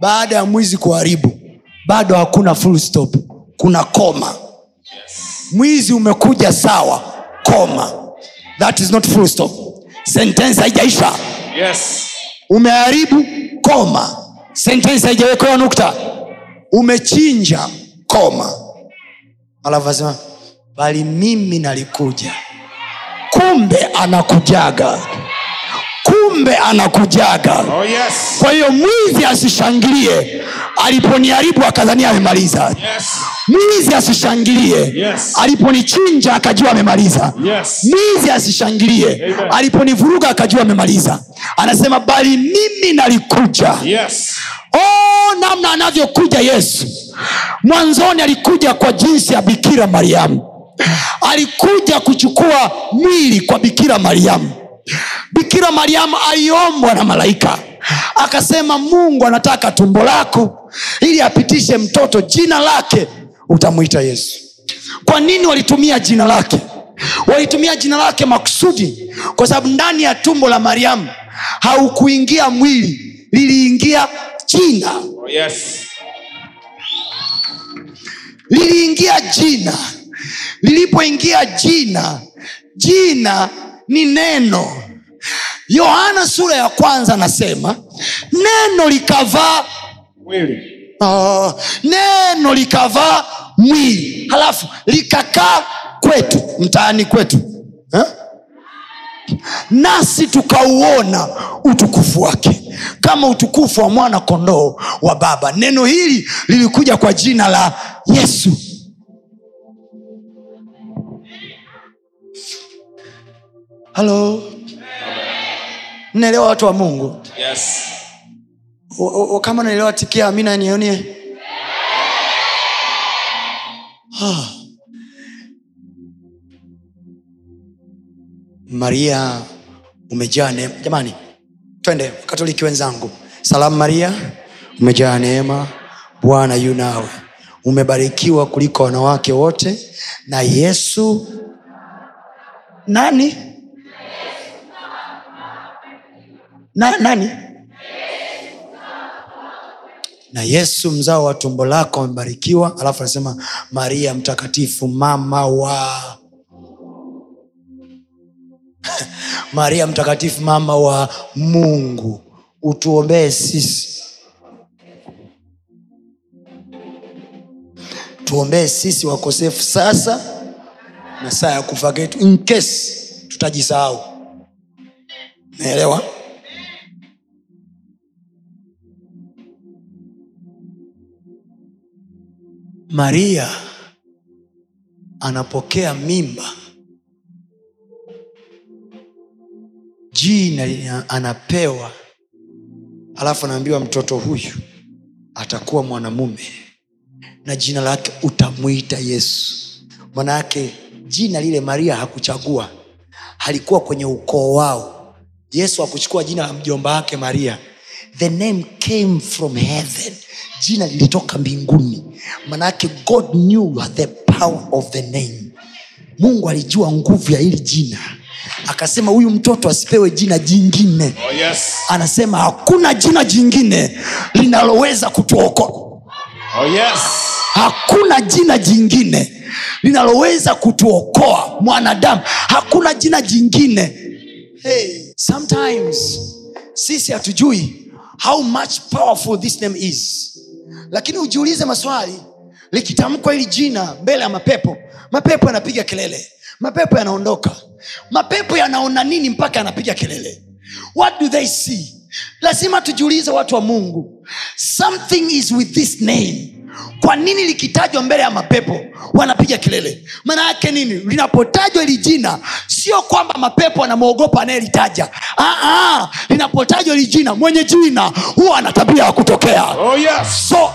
baada ya mwizi kuharibu bado hakuna full stop. Kuna koma. Mwizi umekuja sawa koma. That is not full stop. Sentence haijaisha. Yes. Umeharibu koma. Sentence haijawekewa nukta. Umechinja koma. Alafu asema bali mimi nalikuja. Kumbe anakujaga kumbe anakujaga. Oh, yes. kwa hiyo mwizi asishangilie. Aliponiharibu akadhania amemaliza. Yes. mwizi asishangilie. Yes. aliponichinja akajua amemaliza. Yes. mwizi asishangilie. Aliponivuruga akajua amemaliza. Anasema bali mimi nalikuja. Yes. oh, namna anavyokuja yesu. Mwanzoni alikuja kwa jinsi ya bikira mariamu. Alikuja kuchukua mwili kwa bikira mariamu bikira mariamu aliombwa na malaika. Akasema mungu anataka tumbo lako ili apitishe mtoto jina lake utamwita yesu. Kwa nini walitumia jina lake? Walitumia jina lake makusudi kwa sababu ndani ya tumbo la mariamu haukuingia mwili liliingia jina. Oh, yes. liliingia jina. Lilipoingia jina jina ni neno yohana sura ya kwanza anasema neno likavaa Mwili. uh, neno likavaa mwili. Halafu likakaa kwetu mtaani kwetu. Eh? nasi tukauona utukufu wake kama utukufu wa mwana kondoo wa baba. Neno hili lilikuja kwa jina la yesu. Halo naelewa watu wa mungu? Yes. O- o- o- kama naelewa tikia amina nionie Ah. maria umejaa neema. Jamani twende katoliki wenzangu. Salamu maria. Umejaa neema. Bwana yu nawe. Umebarikiwa kuliko wanawake wote na yesu. Nani na, nani? Na yesu mzao wa tumbo lako amebarikiwa. Alafu anasema maria mtakatifu mama wa *laughs* maria mtakatifu mama wa mungu utuombee sisi. Tuombee sisi wakosefu sasa na saa ya kufa ketu in tutajisahau. Naelewa maria anapokea mimba. Jina anapewa alafu anaambiwa mtoto huyu atakuwa mwanamume na jina lake utamwita yesu. Manayake jina lile maria hakuchagua halikuwa kwenye ukoo wao. Yesu hakuchukua jina la mjomba wake maria the name came from heaven. Jina lilitoka mbinguni. Manake god knew the power of the name. Mungu alijua nguvu ya hili jina. Akasema huyu mtoto asipewe jina jingine. Oh, yes. anasema hakuna jina jingine linaloweza kutuokoa. Oh, yes. hakuna jina jingine linaloweza kutuokoa mwanadamu. Hakuna jina jingine. Hey, sometimes sisi hatujui how much powerful this name is. Lakini ujiulize maswali likitamkwa hili jina mbele ya mapepo mapepo yanapiga kelele mapepo yanaondoka. Mapepo yanaona nini mpaka yanapiga kelele? What do they see? Lazima tujiulize watu wa mungu something is with this name kwa nini likitajwa mbele ya mapepo wanapiga kelele? Maana yake nini? Linapotajwa hili jina sio kwamba mapepo anamwogopa anayelitaja. Ah, ah, linapotajwa hili jina mwenye jina huwa ana tabia ya kutokea. Oh, yes. so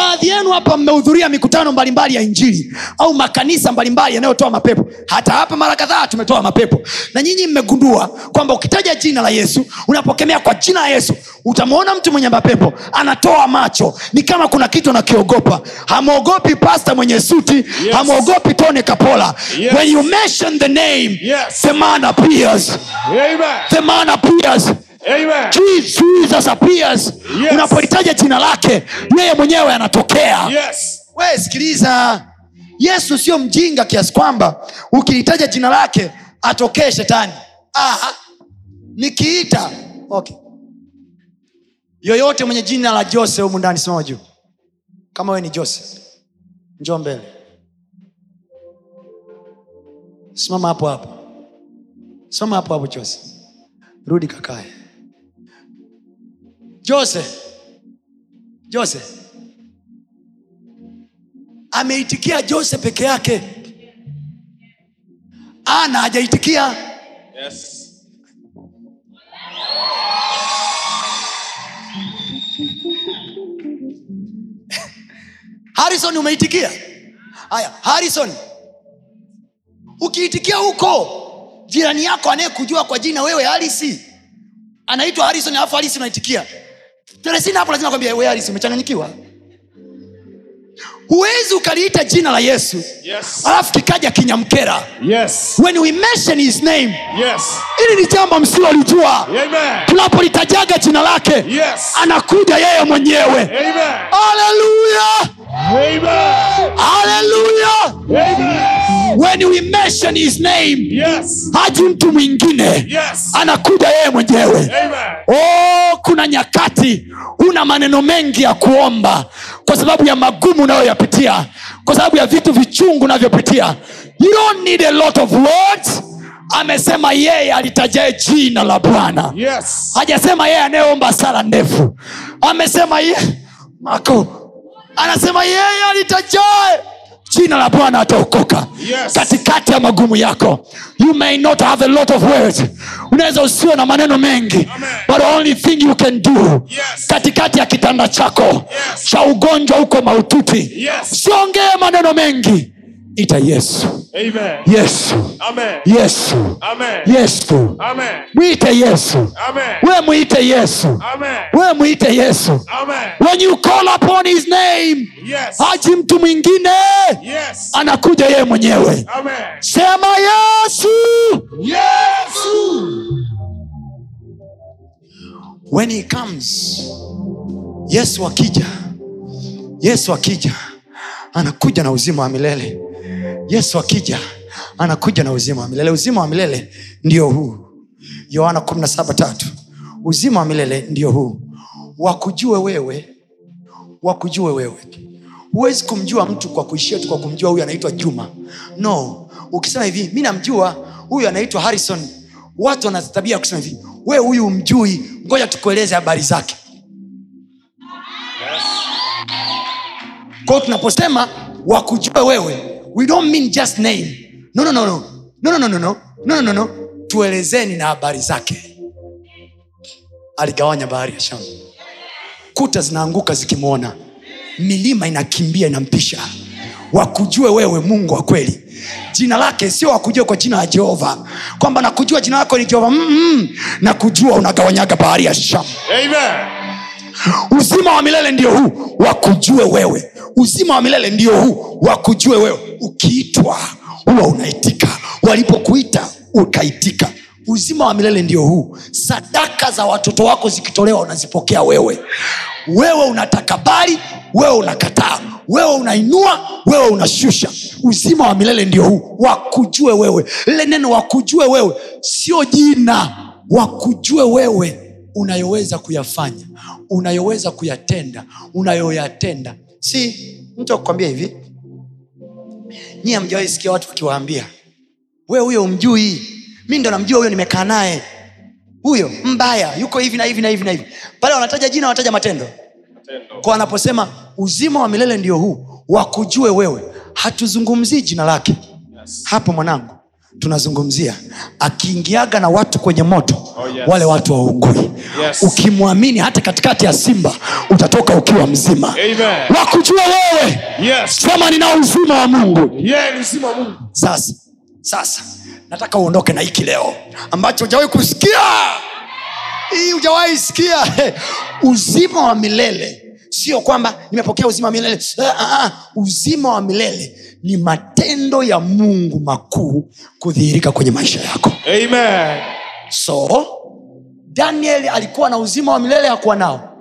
baadhi yenu hapa mmehudhuria mikutano mbalimbali ya injili au makanisa mbalimbali yanayotoa mapepo hata hapa mara kadhaa tumetoa mapepo na nyinyi mmegundua kwamba ukitaja jina la yesu unapokemea kwa jina la yesu utamwona mtu mwenye mapepo anatoa macho ni kama kuna kitu anakiogopa hamwogopi pasta mwenye suti yes. hamwogopi tone kapola Yes. when you mention the name Yes. the man appears Amen. the man appears Amen. Jesus appears. Yes. unapolitaja jina lake yeye mwenyewe anatokea. Yes. we sikiliza. Yesu sio mjinga kiasi kwamba ukilitaja jina lake atokee shetani. Aha. nikiita. Okay. yoyote mwenye jina la jose humu ndani simama juu. Kama wewe ni jose njoo mbele. Simama hapo hapo. Simama hapo hapo jose rudi kakae jose jose ameitikia jose peke yake. Ana hajaitikia. Yes. *laughs* harrison umeitikia? Haya harrison. Ukiitikia huko jirani yako anayekujua kwa jina wewe harisi anaitwa harrison alafu harisi unaitikia teresina hapo lazima kwambia wearis umechanganyikiwa huwezi ukaliita jina la yesu Yes. alafu kikaja kinyamkera Yes. when we mention his name Yes. hili ni jambo msilolijua tunapolitajaga jina lake Yes. anakuja yeye mwenyewe Amen. haleluya Amen. haleluya Amen. When we mention his name Yes. haji mtu mwingine. Yes. anakuja yeye mwenyewe. Oh, kuna nyakati huna maneno mengi ya kuomba kwa sababu ya magumu unayoyapitia kwa sababu ya vitu vichungu unavyopitia. You don't need a lot of words. Amesema yeye alitajae jina la bwana. Yes. hajasema yeye anayeomba sala ndefu. Amesema ye mako anasema yeye alitajae jina la bwana ataokoka Yes. katikati ya magumu yako you may not have a lot of words unaweza usiwe na maneno mengi Amen. but the only thing you can do Yes. katikati ya kitanda chako Yes. cha ugonjwa huko maututi Yes. siongee maneno mengi ita yesu Amen. yesu Amen. yesu Amen. yesu Amen. mwite yesu Amen. we mwite yesu Amen. we mwite yesu Amen. when you call upon his name Yes. haji mtu mwingine Yes. anakuja yeye mwenyewe Amen. sema yesu yesu when he comes yesu akija yesu akija anakuja na uzima wa milele yesu akija anakuja na uzima wa milele. Uzima wa milele ndio huu. Yohana 173 uzima wa milele ndio huu. Wakujue wewe wakujue wewe. Huwezi kumjua mtu kwa kuishia tu kwa kumjua huyu anaitwa juma. No ukisema hivi mi namjua huyu anaitwa harrison. Watu wanatabia kusema hivi we huyu umjui ngoja tukueleze habari zake. Kwao tunaposema wakujue wewe we don't mean just name. No, no, no, no. No, no, no, no, no. No, no, tuelezeni na habari zake. Aligawanya bahari ya shamu. Kuta zinaanguka zikimwona. Milima inakimbia inampisha. Wakujue wewe mungu wa kweli. Jina lake sio wakujue kwa jina la jehova. Kwamba nakujua jina lako ni jehova. Mm-hmm. nakujua unagawanyaga bahari ya shamu. Amen. Uzima wa milele ndio huu wakujue wewe. Uzima wa milele ndio huu wakujue wewe. Ukiitwa huwa unaitika. Walipokuita ukaitika. Uzima wa milele ndio huu. Sadaka za watoto wako zikitolewa unazipokea wewe. Wewe unatakabari wewe unakataa. Wewe unainua wewe unashusha. Uzima wa milele ndio huu wakujue wewe. Lile neno wakujue wewe sio jina wakujue wewe unayoweza kuyafanya unayoweza kuyatenda unayoyatenda si mtu akukwambia hivi nyie amjawai sikia watu wakiwaambia we huyo umjui mi ndo namjua huyo nimekaa naye huyo mbaya yuko hivi na hivi na hivi na hivi pale wanataja jina wanataja matendo Matendo. kwa wanaposema uzima wa milele ndio huu wakujue wewe hatuzungumzii jina lake Yes. hapo mwanangu tunazungumzia akiingiaga na watu kwenye moto Oh, yes. wale watu waungui Yes. ukimwamini hata katikati ya simba utatoka ukiwa mzima Amen. wakujua wewe Yes. sema nina uzima wa mungu Mungu. sasa sasa nataka uondoke na hiki leo ambacho hujawahi kusikia hii hujawahi sikia *laughs* uzima wa milele sio kwamba nimepokea uzima wa milele uh, uh, uh, uzima wa milele ni matendo ya mungu makuu kudhihirika kwenye maisha yako Amen. so daniel alikuwa na uzima wa milele hakuwa nao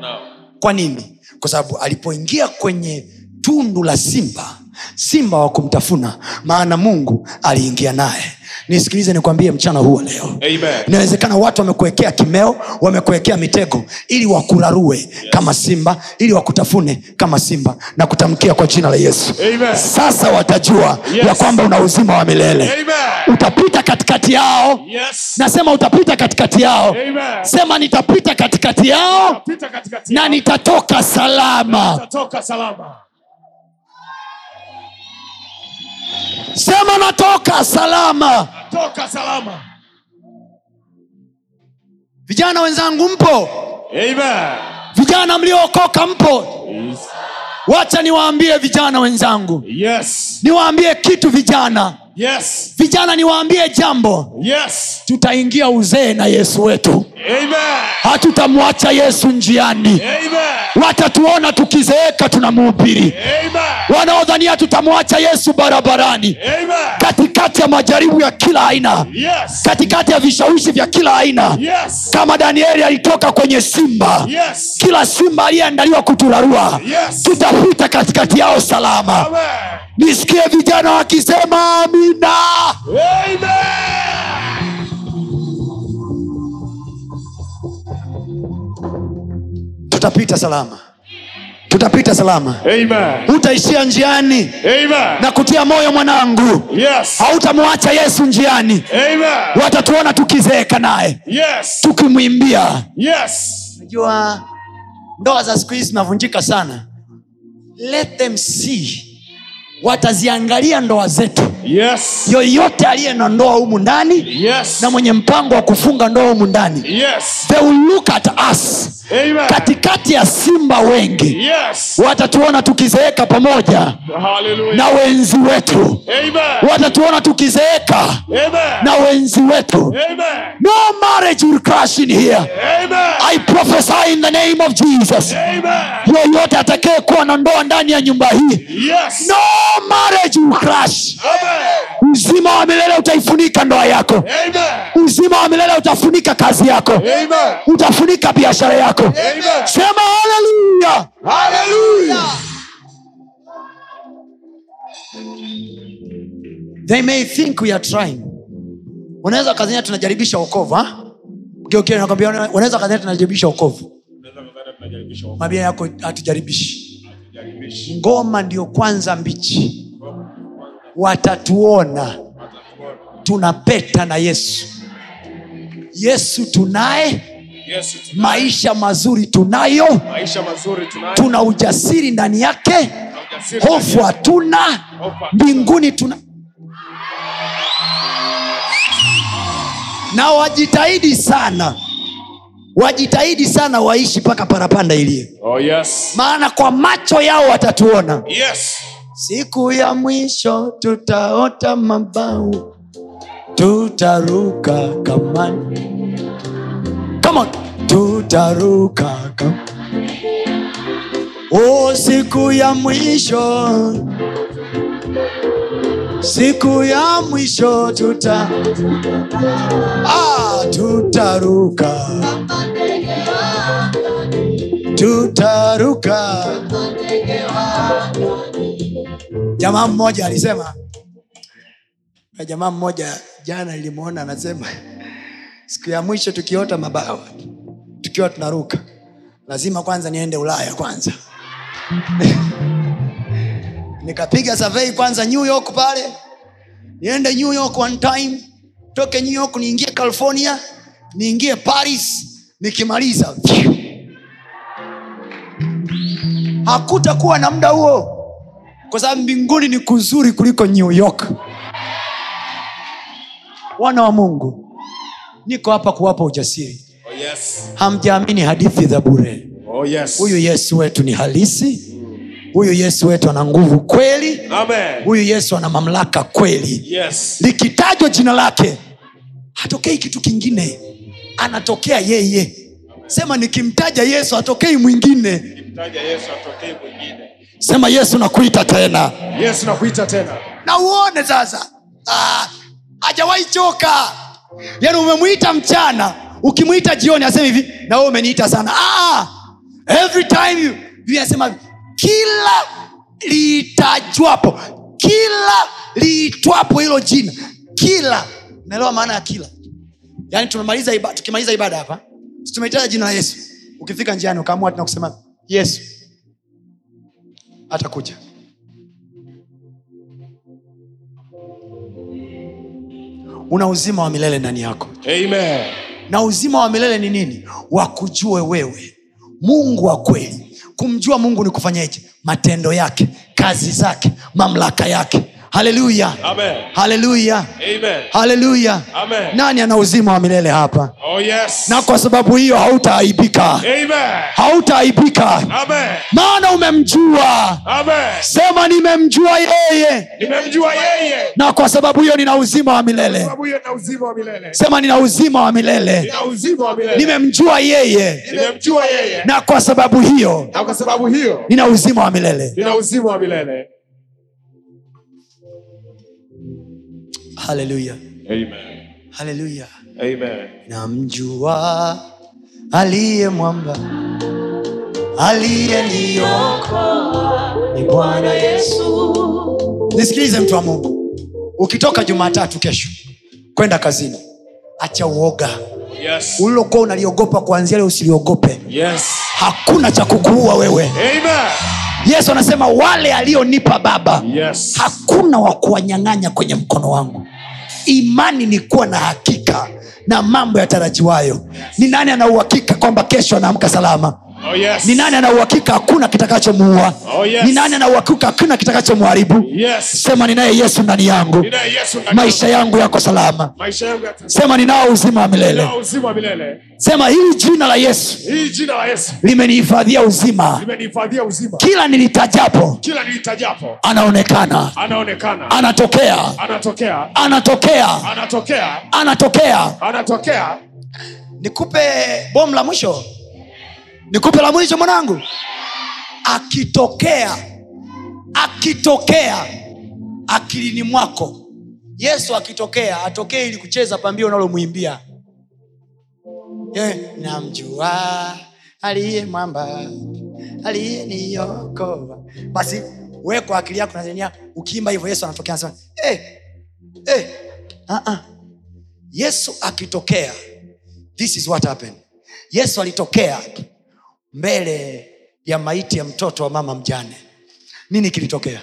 nao. kwa nini kwa sababu alipoingia kwenye tundu la simba simba wa kumtafuna maana mungu aliingia naye nisikilize nikwambie mchana huo leo inawezekana watu wamekuwekea kimeo wamekuwekea mitego ili wakurarue yes. kama simba ili wakutafune kama simba na kutamkia kwa jina la yesu Amen. sasa watajua Yes. ya kwamba una uzima wa milele Amen. utapita katikati yao Yes. nasema utapita katikati yao Amen. sema nitapita katikati yao nitapita katikati na nitatoka salama nitatoka salama. Sema natoka salama natoka salama. vijana wenzangu mpo Amen. vijana mliookoka mpo Yes. wacha niwaambie vijana wenzangu Yes. niwaambie kitu vijana Yes. vijana niwaambie jambo Yes. tutaingia uzee na yesu wetu hatutamwacha yesu njiani Amen. watatuona tukizeeka tunamuhubiri Amen. wanaodhania tutamwacha yesu barabarani Amen. katikati ya majaribu ya kila aina Yes. katikati ya vishawishi vya kila aina Yes. kama danieli alitoka kwenye simba Yes. kila simba aliyeandaliwa kuturarua Yes. tutapita katikati yao salama Amen. Nisikie vijana wakisema amina Amen. tutapita salama tutapita salama Amen. utaishia njiani Amen. na kutia moyo mwanangu Yes. hautamwacha yesu njiani Amen. watatuona tukizeeka naye Yes. tukimwimbia Yes. najua ndoa za siku hizi zinavunjika sana let them see wataziangalia ndoa zetu Yes. yoyote aliye na ndoa humu ndani Yes. na mwenye mpango wa kufunga ndoa humu ndani Yes. they will look at us Amen. katikati ya simba wengi Yes. watatuona tukizeeka pamoja Hallelujah. na wenzi wetu Amen. watatuona tukizeeka Amen. na wenzi wetu Amen. no marriage will crash in here Amen. i prophesy in the name of jesus Amen. yoyote atakaye kuwa na ndoa ndani ya nyumba hii Yes. no marriage will crash. Amen. uzima wa milele utaifunika ndoa yako. Amen. uzima wa milele utafunika kazi yako. Amen. utafunika biashara yako. Amen. sema haleluya. They may think we are trying. Unaweza kazania tunajaribisha okovu nakwambia unaweza kazania tunajaribisha okovu mabia yako hatujaribishi ngoma ndio kwanza mbichi. Watatuona. Tunapeta na yesu. Yesu tunaye. Yesu maisha mazuri tunayo. Maisha mazuri tunayo. tuna ujasiri ndani yake. Hofu hatuna. Mbinguni tuna na wajitahidi sana wajitahidi sana waishi mpaka parapanda iliyo Oh yes. maana kwa macho yao watatuona Yes. siku ya mwisho tutaota mabau tutaruka kamani Come on. tutaruka kamani oh, siku ya mwisho siku ya mwisho tuta ah, tutaruka. Tutaruka. Jamaa mmoja alisema na jamaa mmoja jana ilimwona anasema siku ya mwisho tukiota mabawa tukiwa tunaruka lazima kwanza niende ulaya kwanza *laughs* nikapiga survey kwanza new york pale. Niende new york one time. Toke new york niingie california niingie paris. Nikimaliza hakutakuwa na muda huo. Kwa sababu mbinguni ni kuzuri kuliko new york. Wana wa mungu niko hapa kuwapa ujasiri. Oh yes. hamjaamini hadithi za bure. Oh yes. huyu yesu wetu ni halisi huyu yesu wetu ana nguvu kweli. Huyu yesu ana mamlaka kweli. Yes. likitajwa jina lake hatokei kitu kingine. Anatokea yeye. Sema nikimtaja yesu hatokei mwingine. Yesu atokee mwingine. sema yesu nakuita tena. Yesu nakuita tena. na uone sasa. Ah, hajawahi choka. Yaani umemwita mchana ukimwita jioni asema hivi na wewe umeniita sana. Aa, every time you- you hivi, kila liitajwapo kila liitwapo hilo jina kila naelewa maana ya kila. Yaani tumemaliza iba, tukimaliza ibada hapa tumeitaja jina la yesu. Ukifika njiani ukaamua tena kusema yesu atakuja. Una uzima wa milele ndani yako. Amen. na uzima wa milele ni nini? Wakujue wewe. Mungu wa kweli kumjua mungu ni kufanyeje matendo yake kazi zake mamlaka yake haleluya haleluya haleluya nani ana uzima wa milele hapa? Oh yes. na kwa sababu hiyo hautaaibika. Hautaaibika. Maana umemjua. Amen. sema nimemjua yeye. Nimemjua yeye. na kwa sababu hiyo nina uzima wa milele. Sema nina uzima wa milele. Nimemjua yeye. Yeye. na kwa sababu hiyo Na kwa sababu hiyo. nina uzima wa milele haleluya aliye mwamba aliyeniokoa ni bwana yesu. Nisikilize mtu wa mungu. Ukitoka jumatatu kesho kwenda kazini acha uoga. Yes. ulilokuwa unaliogopa kuanzia leo usiliogope. Yes. hakuna cha kukuua wewe. Amen. Yesu anasema wale alionipa baba Yes. hakuna wa kuwanyang'anya kwenye mkono wangu. Imani ni kuwa na hakika na mambo yatarajiwayo. Ni nani ana uhakika kwamba kesho anaamka salama Oh yes. ni nani ana uhakika hakuna kitakachomuua? Oh, yes. ni nani ana uhakika hakuna kitakachomharibu Yes. sema ninaye yesu ndani yangu. Yesu maisha yangu yako salama. Yangu sema ninao uzima wa milele. Sema hili jina la yesu limenihifadhia uzima. uzima. kila nilitajapo Kila nilitajapo anaonekana. anaonekana, anatokea. Anatokea, anatokea. Anatokea, anatokea. Anatokea. nikupe bomu la mwisho nikupe la mwisho mwanangu akitokea akitokea akilini mwako yesu akitokea atokee ili kucheza pambio unalomwimbia namjua aliye mwamba aliyeniokoa basi wekwa akili yako nazania ukiimba hivyo yesu anatokea anasema hey, hey. Uh-uh. yesu akitokea this is what happened yesu alitokea mbele ya maiti ya mtoto wa mama mjane. Nini kilitokea?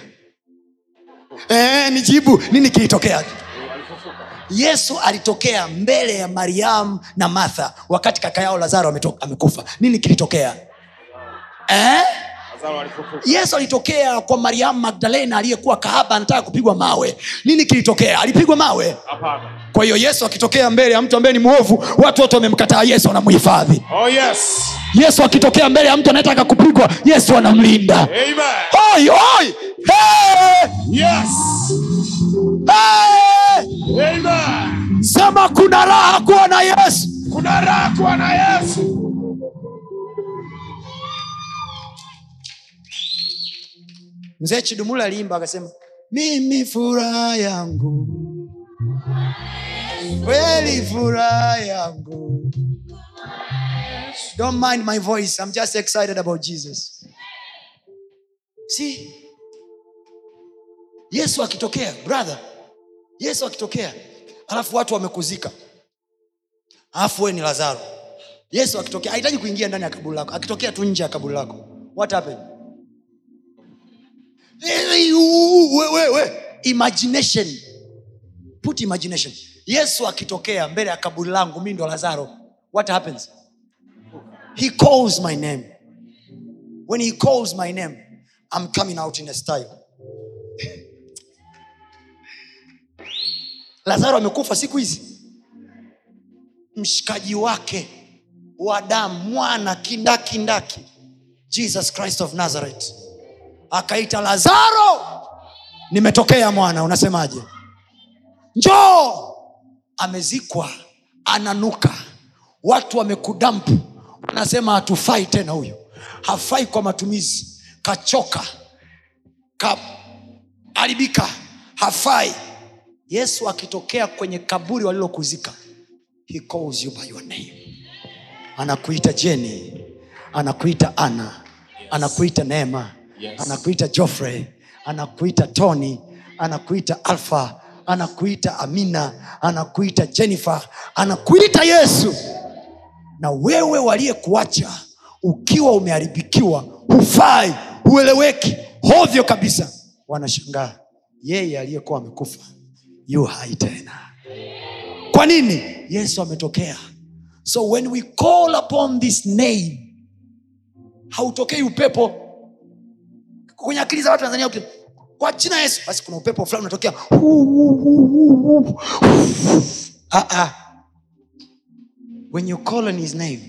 E, nijibu nini kilitokea? Yesu alitokea mbele ya mariamu na martha wakati kaka yao lazaro amekufa. Nini kilitokea? Eh? Yesu alitokea kwa mariamu magdalena aliyekuwa kahaba anataka kupigwa mawe nini kilitokea alipigwa mawe Hapana. kwa hiyo yesu akitokea mbele ya mtu ambaye ni mwovu watu wote wamemkataa yesu anamhifadhi Oh yes. yesu akitokea mbele ya mtu anayetaka kupigwa yesu anamlinda Amen. Oi, oi! Hey! Yes. Hey! Amen. sema kuna raha kuwa na yesu Kuna raha kuwa na Yesu. Mzee chidumula aliimba akasema mimi furaha yangu kweli furaha yangu. Don't mind my voice i'm just excited about jesus. See yesu akitokea brother yesu akitokea alafu watu wamekuzika. Alafu ni lazaro. Yesu akitokea hahitaji kuingia ndani ya kaburi lako akitokea tu nje ya kaburi lako. What happened Eh, we, we, we. imagination. Put imagination. Yesu akitokea mbele ya kaburi langu mi ndo lazaro. What happens? He calls my name. When he calls my name i'm coming out in a style. *laughs* Lazaro amekufa siku hizi. Mshikaji wake wa damu mwana kindakindaki jesus christ of nazareth akaita lazaro nimetokea mwana. Unasemaje? Njoo. Amezikwa ananuka. Watu wamekudampu. Anasema hatufai tena huyu. Hafai kwa matumizi. Kachoka. Kaharibika hafai. Yesu akitokea kwenye kaburi walilokuzika he calls you by your name. Anakuita jeni anakuita ana anakuita neema Yes. anakuita joffrey anakuita tony anakuita alfa anakuita amina anakuita jennifer anakuita yesu. Na wewe waliyekuacha ukiwa umeharibikiwa hufai hueleweki hovyo kabisa. Wanashangaa yeye aliyekuwa amekufa yu hai tena. Kwa nini? Yesu ametokea. So when we call upon this name hautokei upepo kwenye akili za watu tanzania uki- kwa jina yesu basi kuna upepo fulani unatokea ah. when you call on his name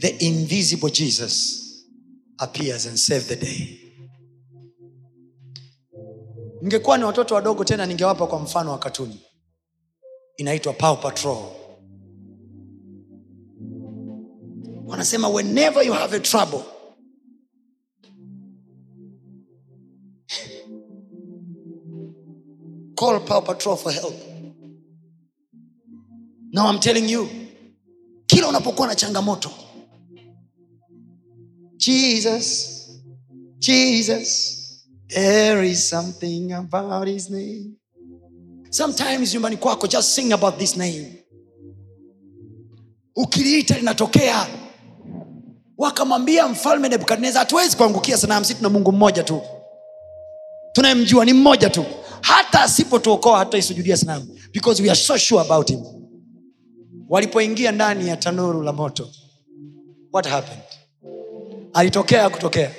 the invisible jesus appears and save the day ningekuwa ni watoto wadogo tena ningewapa kwa mfano wa katuni inaitwa Paw Patrol. wanasema whenever you have a trouble call Power Patrol for help. Now I'm telling you kila unapokuwa na changamoto jesus jesus there is something about his name. Sometimes nyumbani kwako just sing about this name. Ukiliita linatokea. Wakamwambia mfalme nebukadnezar hatuwezi kuangukia sanamu sisi tuna mungu mmoja tu tunayemjua ni mmoja tu. Hata asipotuokoa hataisujudia sanamu because we are so sure about him. Walipoingia ndani ya tanuru la moto what happened? Alitokea kutokea?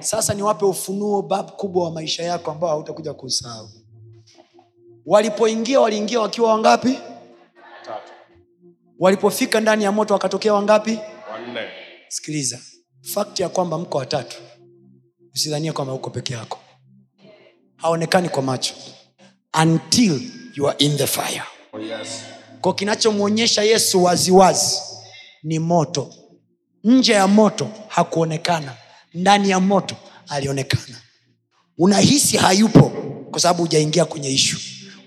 Sasa niwape ufunuo bab kubwa wa maisha yako ambao hautakuja kusahau walipoingia waliingia wakiwa wangapi? Tatu. Walipofika ndani ya moto wakatokea wangapi? Wanne. Sikiliza. Fakti ya kwamba mko watatu. Usidhanie kwamba uko peke yako haonekani kwa macho. Until you are in the fire. Oh yes. Kwa kinachomwonyesha yesu waziwazi ni moto. Nje ya moto hakuonekana. Ndani ya moto alionekana. Unahisi hayupo kwa sababu hujaingia kwenye ishu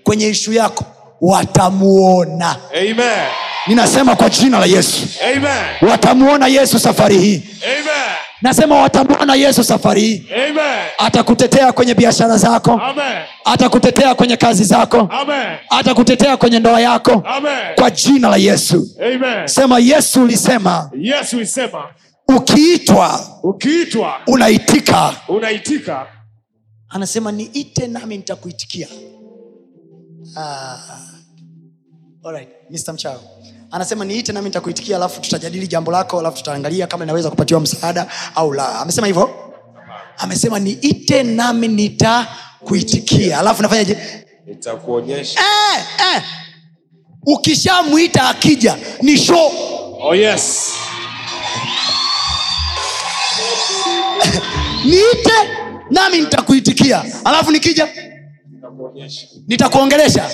kwenye ishu yako watamuona. Amen ninasema kwa jina la yesu. Amen. Watamuona yesu safari hii. Amen. Nasema watamwona yesu safari hii. Atakutetea kwenye biashara zako. Atakutetea kwenye kazi zako. Atakutetea kwenye ndoa yako. Amen. Kwa jina la yesu. Amen. Sema yesu ulisema yesu isema ukiitwa ukiitwa unaitika. unaitika. Anasema niite nami nitakuitikia. Ah. Alright, Mr. anasema niite nami nitakuitikia alafu tutajadili jambo lako alafu tutaangalia kama inaweza kupatiwa msaada au la. Amesema hivyo? Amesema niite nami nitakuitikia alafu nafanyaje? Nitakuonyesha. Eh, eh. ukishamwita akija ni show. Oh yes. *laughs* Niite nami nitakuitikia alafu nikija nitakuongelesha.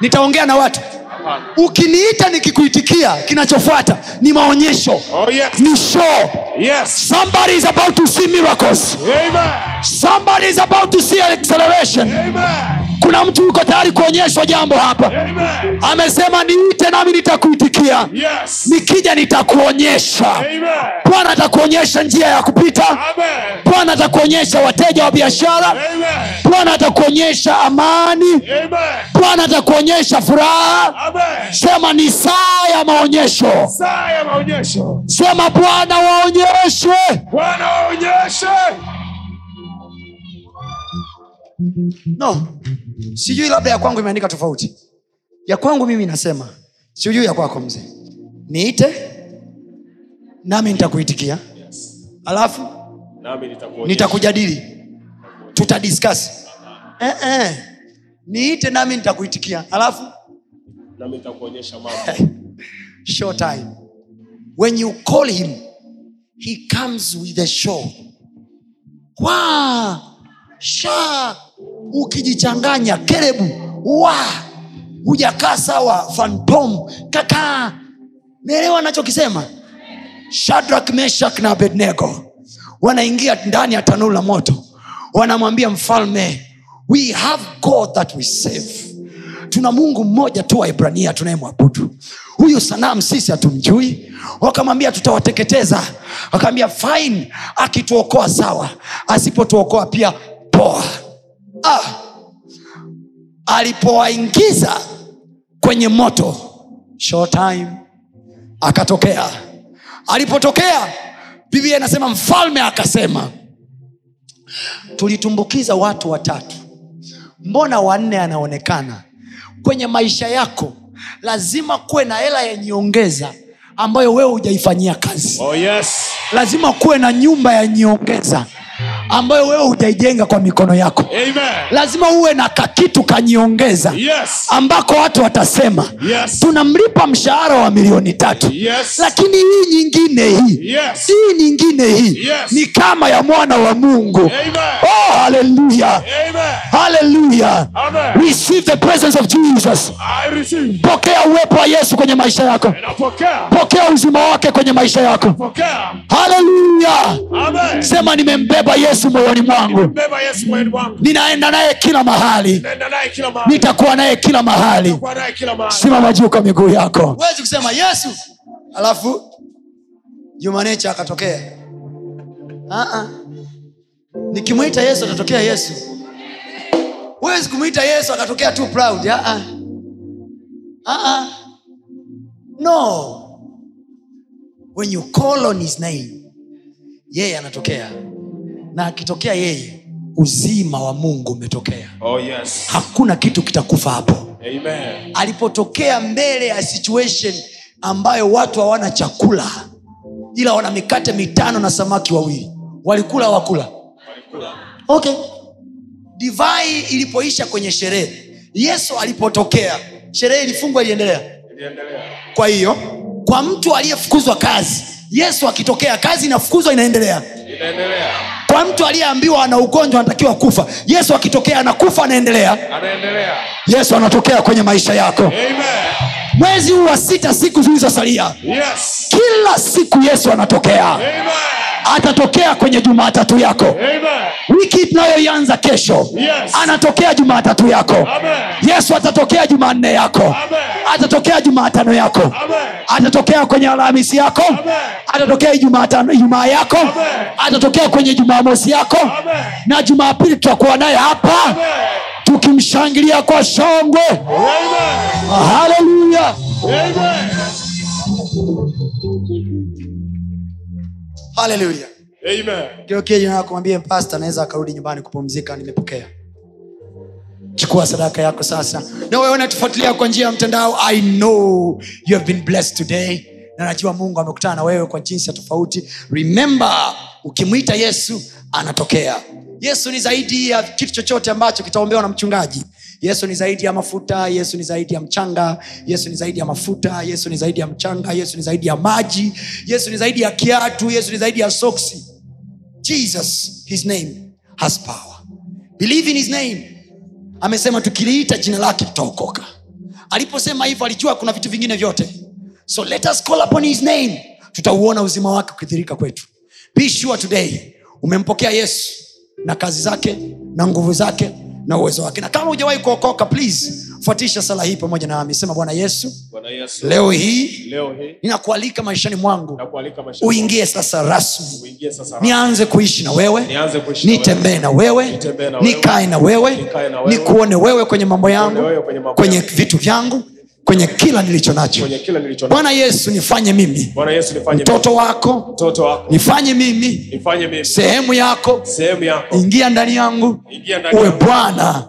Nitaongea na watu. Ukiniita nikikuitikia kinachofuata ni maonyesho. Oh yes. Ni show. Yes. Somebody is about to see miracles. Amen. Somebody is about to see acceleration. Amen kuna mtu yuko tayari kuonyeshwa jambo hapa? Amen. Amesema niite nami nitakuitikia. Yes. Nikija nitakuonyesha. Bwana atakuonyesha njia ya kupita. Bwana atakuonyesha wateja wa biashara. Bwana atakuonyesha amani. Bwana atakuonyesha furaha. Amen. Sema ni saa ya maonyesho. Sema bwana waonyeshwe bwana waonyeshe no. Sijui labda ya kwangu imeandika tofauti. Ya kwangu mimi nasema sijui ya kwako mzee. Niite nami nitakuitikia. Alafu nitakujadili. Tutadiskas eh, eh. niite nami nitakuitikia. Alafu nami nitakuonyesha mambo. show time. When you call him he comes with a show. Wa sha! Ukijichanganya kerebu wa! Hujakaa sawa fantom kaka! Meelewa anachokisema? Shadrak meshak na abednego wanaingia ndani ya tanuru la moto. Wanamwambia mfalme we have god that we save tuna mungu mmoja tu wa ibrania tunayemwabudu. Huyu sanamu sisi hatumjui. Wakamwambia tutawateketeza. Wakaambia fine akituokoa sawa asipotuokoa pia poa ah. alipowaingiza kwenye moto. Short time. Akatokea. Alipotokea biblia inasema mfalme akasema tulitumbukiza watu watatu. Mbona wanne anaonekana? Kwenye maisha yako lazima kuwe na hela ya nyiongeza ambayo wewe hujaifanyia kazi. Oh yes. lazima kuwe na nyumba ya nyongeza ambayo wewe hujaijenga kwa mikono yako. Amen. lazima uwe na kakitu kanyiongeza Yes. ambako watu watasema Yes. tunamlipa mshahara wa milioni tatu. Yes. lakini hii nyingine hii Yes. hii nyingine hii Yes. ni kama ya mwana wa mungu. Amen. oh, haleluya haleluya receive the presence of jesus. Pokea uwepo wa yesu kwenye maisha yako. Pokea uzima wake kwenye maisha yako. Haleluya sema nimembeba yesu Yesu moyoni mwangu. ninaenda naye kila mahali. Nenda naye kila mahali. nitakuwa naye kila mahali. Simama juu kwa miguu yako. Huwezi kusema yesu. Alafu jumanecha akatokea. Nikimwita yesu atatokea yesu. Huwezi kumwita yesu akatokea tu proud. Ah-ah. no. When you call on his name yeye anatokea na akitokea yeye uzima wa mungu umetokea. Oh yes. hakuna kitu kitakufa hapo. Amen. alipotokea mbele ya situation ambayo watu hawana chakula ila wana mikate mitano na samaki wawili. Walikula wakula okay. Divai ilipoisha kwenye sherehe yesu alipotokea sherehe ilifungwa iliendelea. Kwa hiyo kwa mtu aliyefukuzwa kazi yesu akitokea kazi inafukuzwa Inaendelea. Kwa mtu aliyeambiwa ana ugonjwa anatakiwa kufa yesu akitokea anakufa anaendelea Anaendelea. yesu anatokea kwenye maisha yako Amen. mwezi huu wa sita siku zilizosalia Yes. kila siku yesu anatokea Amen. Atatokea kwenye jumatatu yako Amen. wiki tunayoianza kesho Yes. anatokea jumatatu yako Amen. yesu atatokea jumanne yako Amen. atatokea jumatano yako Amen. atatokea kwenye alhamisi yako Amen. atatokea ijumaa yako Amen. atatokea kwenye jumamosi yako Amen. na jumapili tutakuwa naye hapa Amen. tukimshangilia kwa shangwe Amen. haleluya haleluya Amen. geukie jina lako mwambie pasta anaweza akarudi nyumbani kupumzika nimepokea. Chukua sadaka yako sasa. Na wewe unatufuatilia kwa njia ya mtandao i know you have been blessed today. Na najua mungu amekutana na wewe kwa jinsi ya tofauti. Remember ukimwita yesu anatokea. Yesu ni zaidi ya kitu chochote ambacho kitaombewa na mchungaji yesu ni zaidi ya mafuta yesu ni zaidi ya mchanga yesu ni zaidi ya mafuta yesu ni zaidi ya mchanga yesu ni zaidi ya maji yesu ni zaidi ya kiatu yesu ni zaidi ya soksi. Jesus his name has power. Believe in his name. Amesema tukiliita jina lake tutaokoka. Aliposema hivyo alijua kuna vitu vingine vyote. So let us call upon his name. Tutauona uzima wake ukidhirika kwetu. Be sure today umempokea yesu na kazi zake na nguvu zake na uwezo wake. Na kama hujawahi kuokoka please fuatisha sala hii pamoja nami sema bwana yesu Bwana Yesu. leo hii Leo hii ninakualika maishani mwangu. uingie sasa rasmi. Nianze kuishi na wewe. Nitembee na wewe. Nitembee na wewe. nikae na wewe. Nikuone wewe kwenye mambo yangu kwenye vitu vyangu kwenye kila nilicho nacho. Bwana yesu nifanye mimi. Mtoto wako mtoto wako. nifanye mimi. Nifanye mimi. Sehemu yako sehemu yako. ingia ndani yangu. Uwe bwana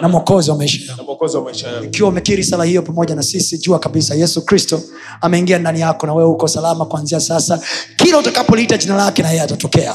na mwokozi wa maisha yangu. na mwokozi wa maisha yangu. ikiwa umekiri sala hiyo pamoja na sisi jua kabisa yesu kristo ameingia ndani yako na wewe uko salama kuanzia sasa. Kila utakapoliita jina lake na yeye atatokea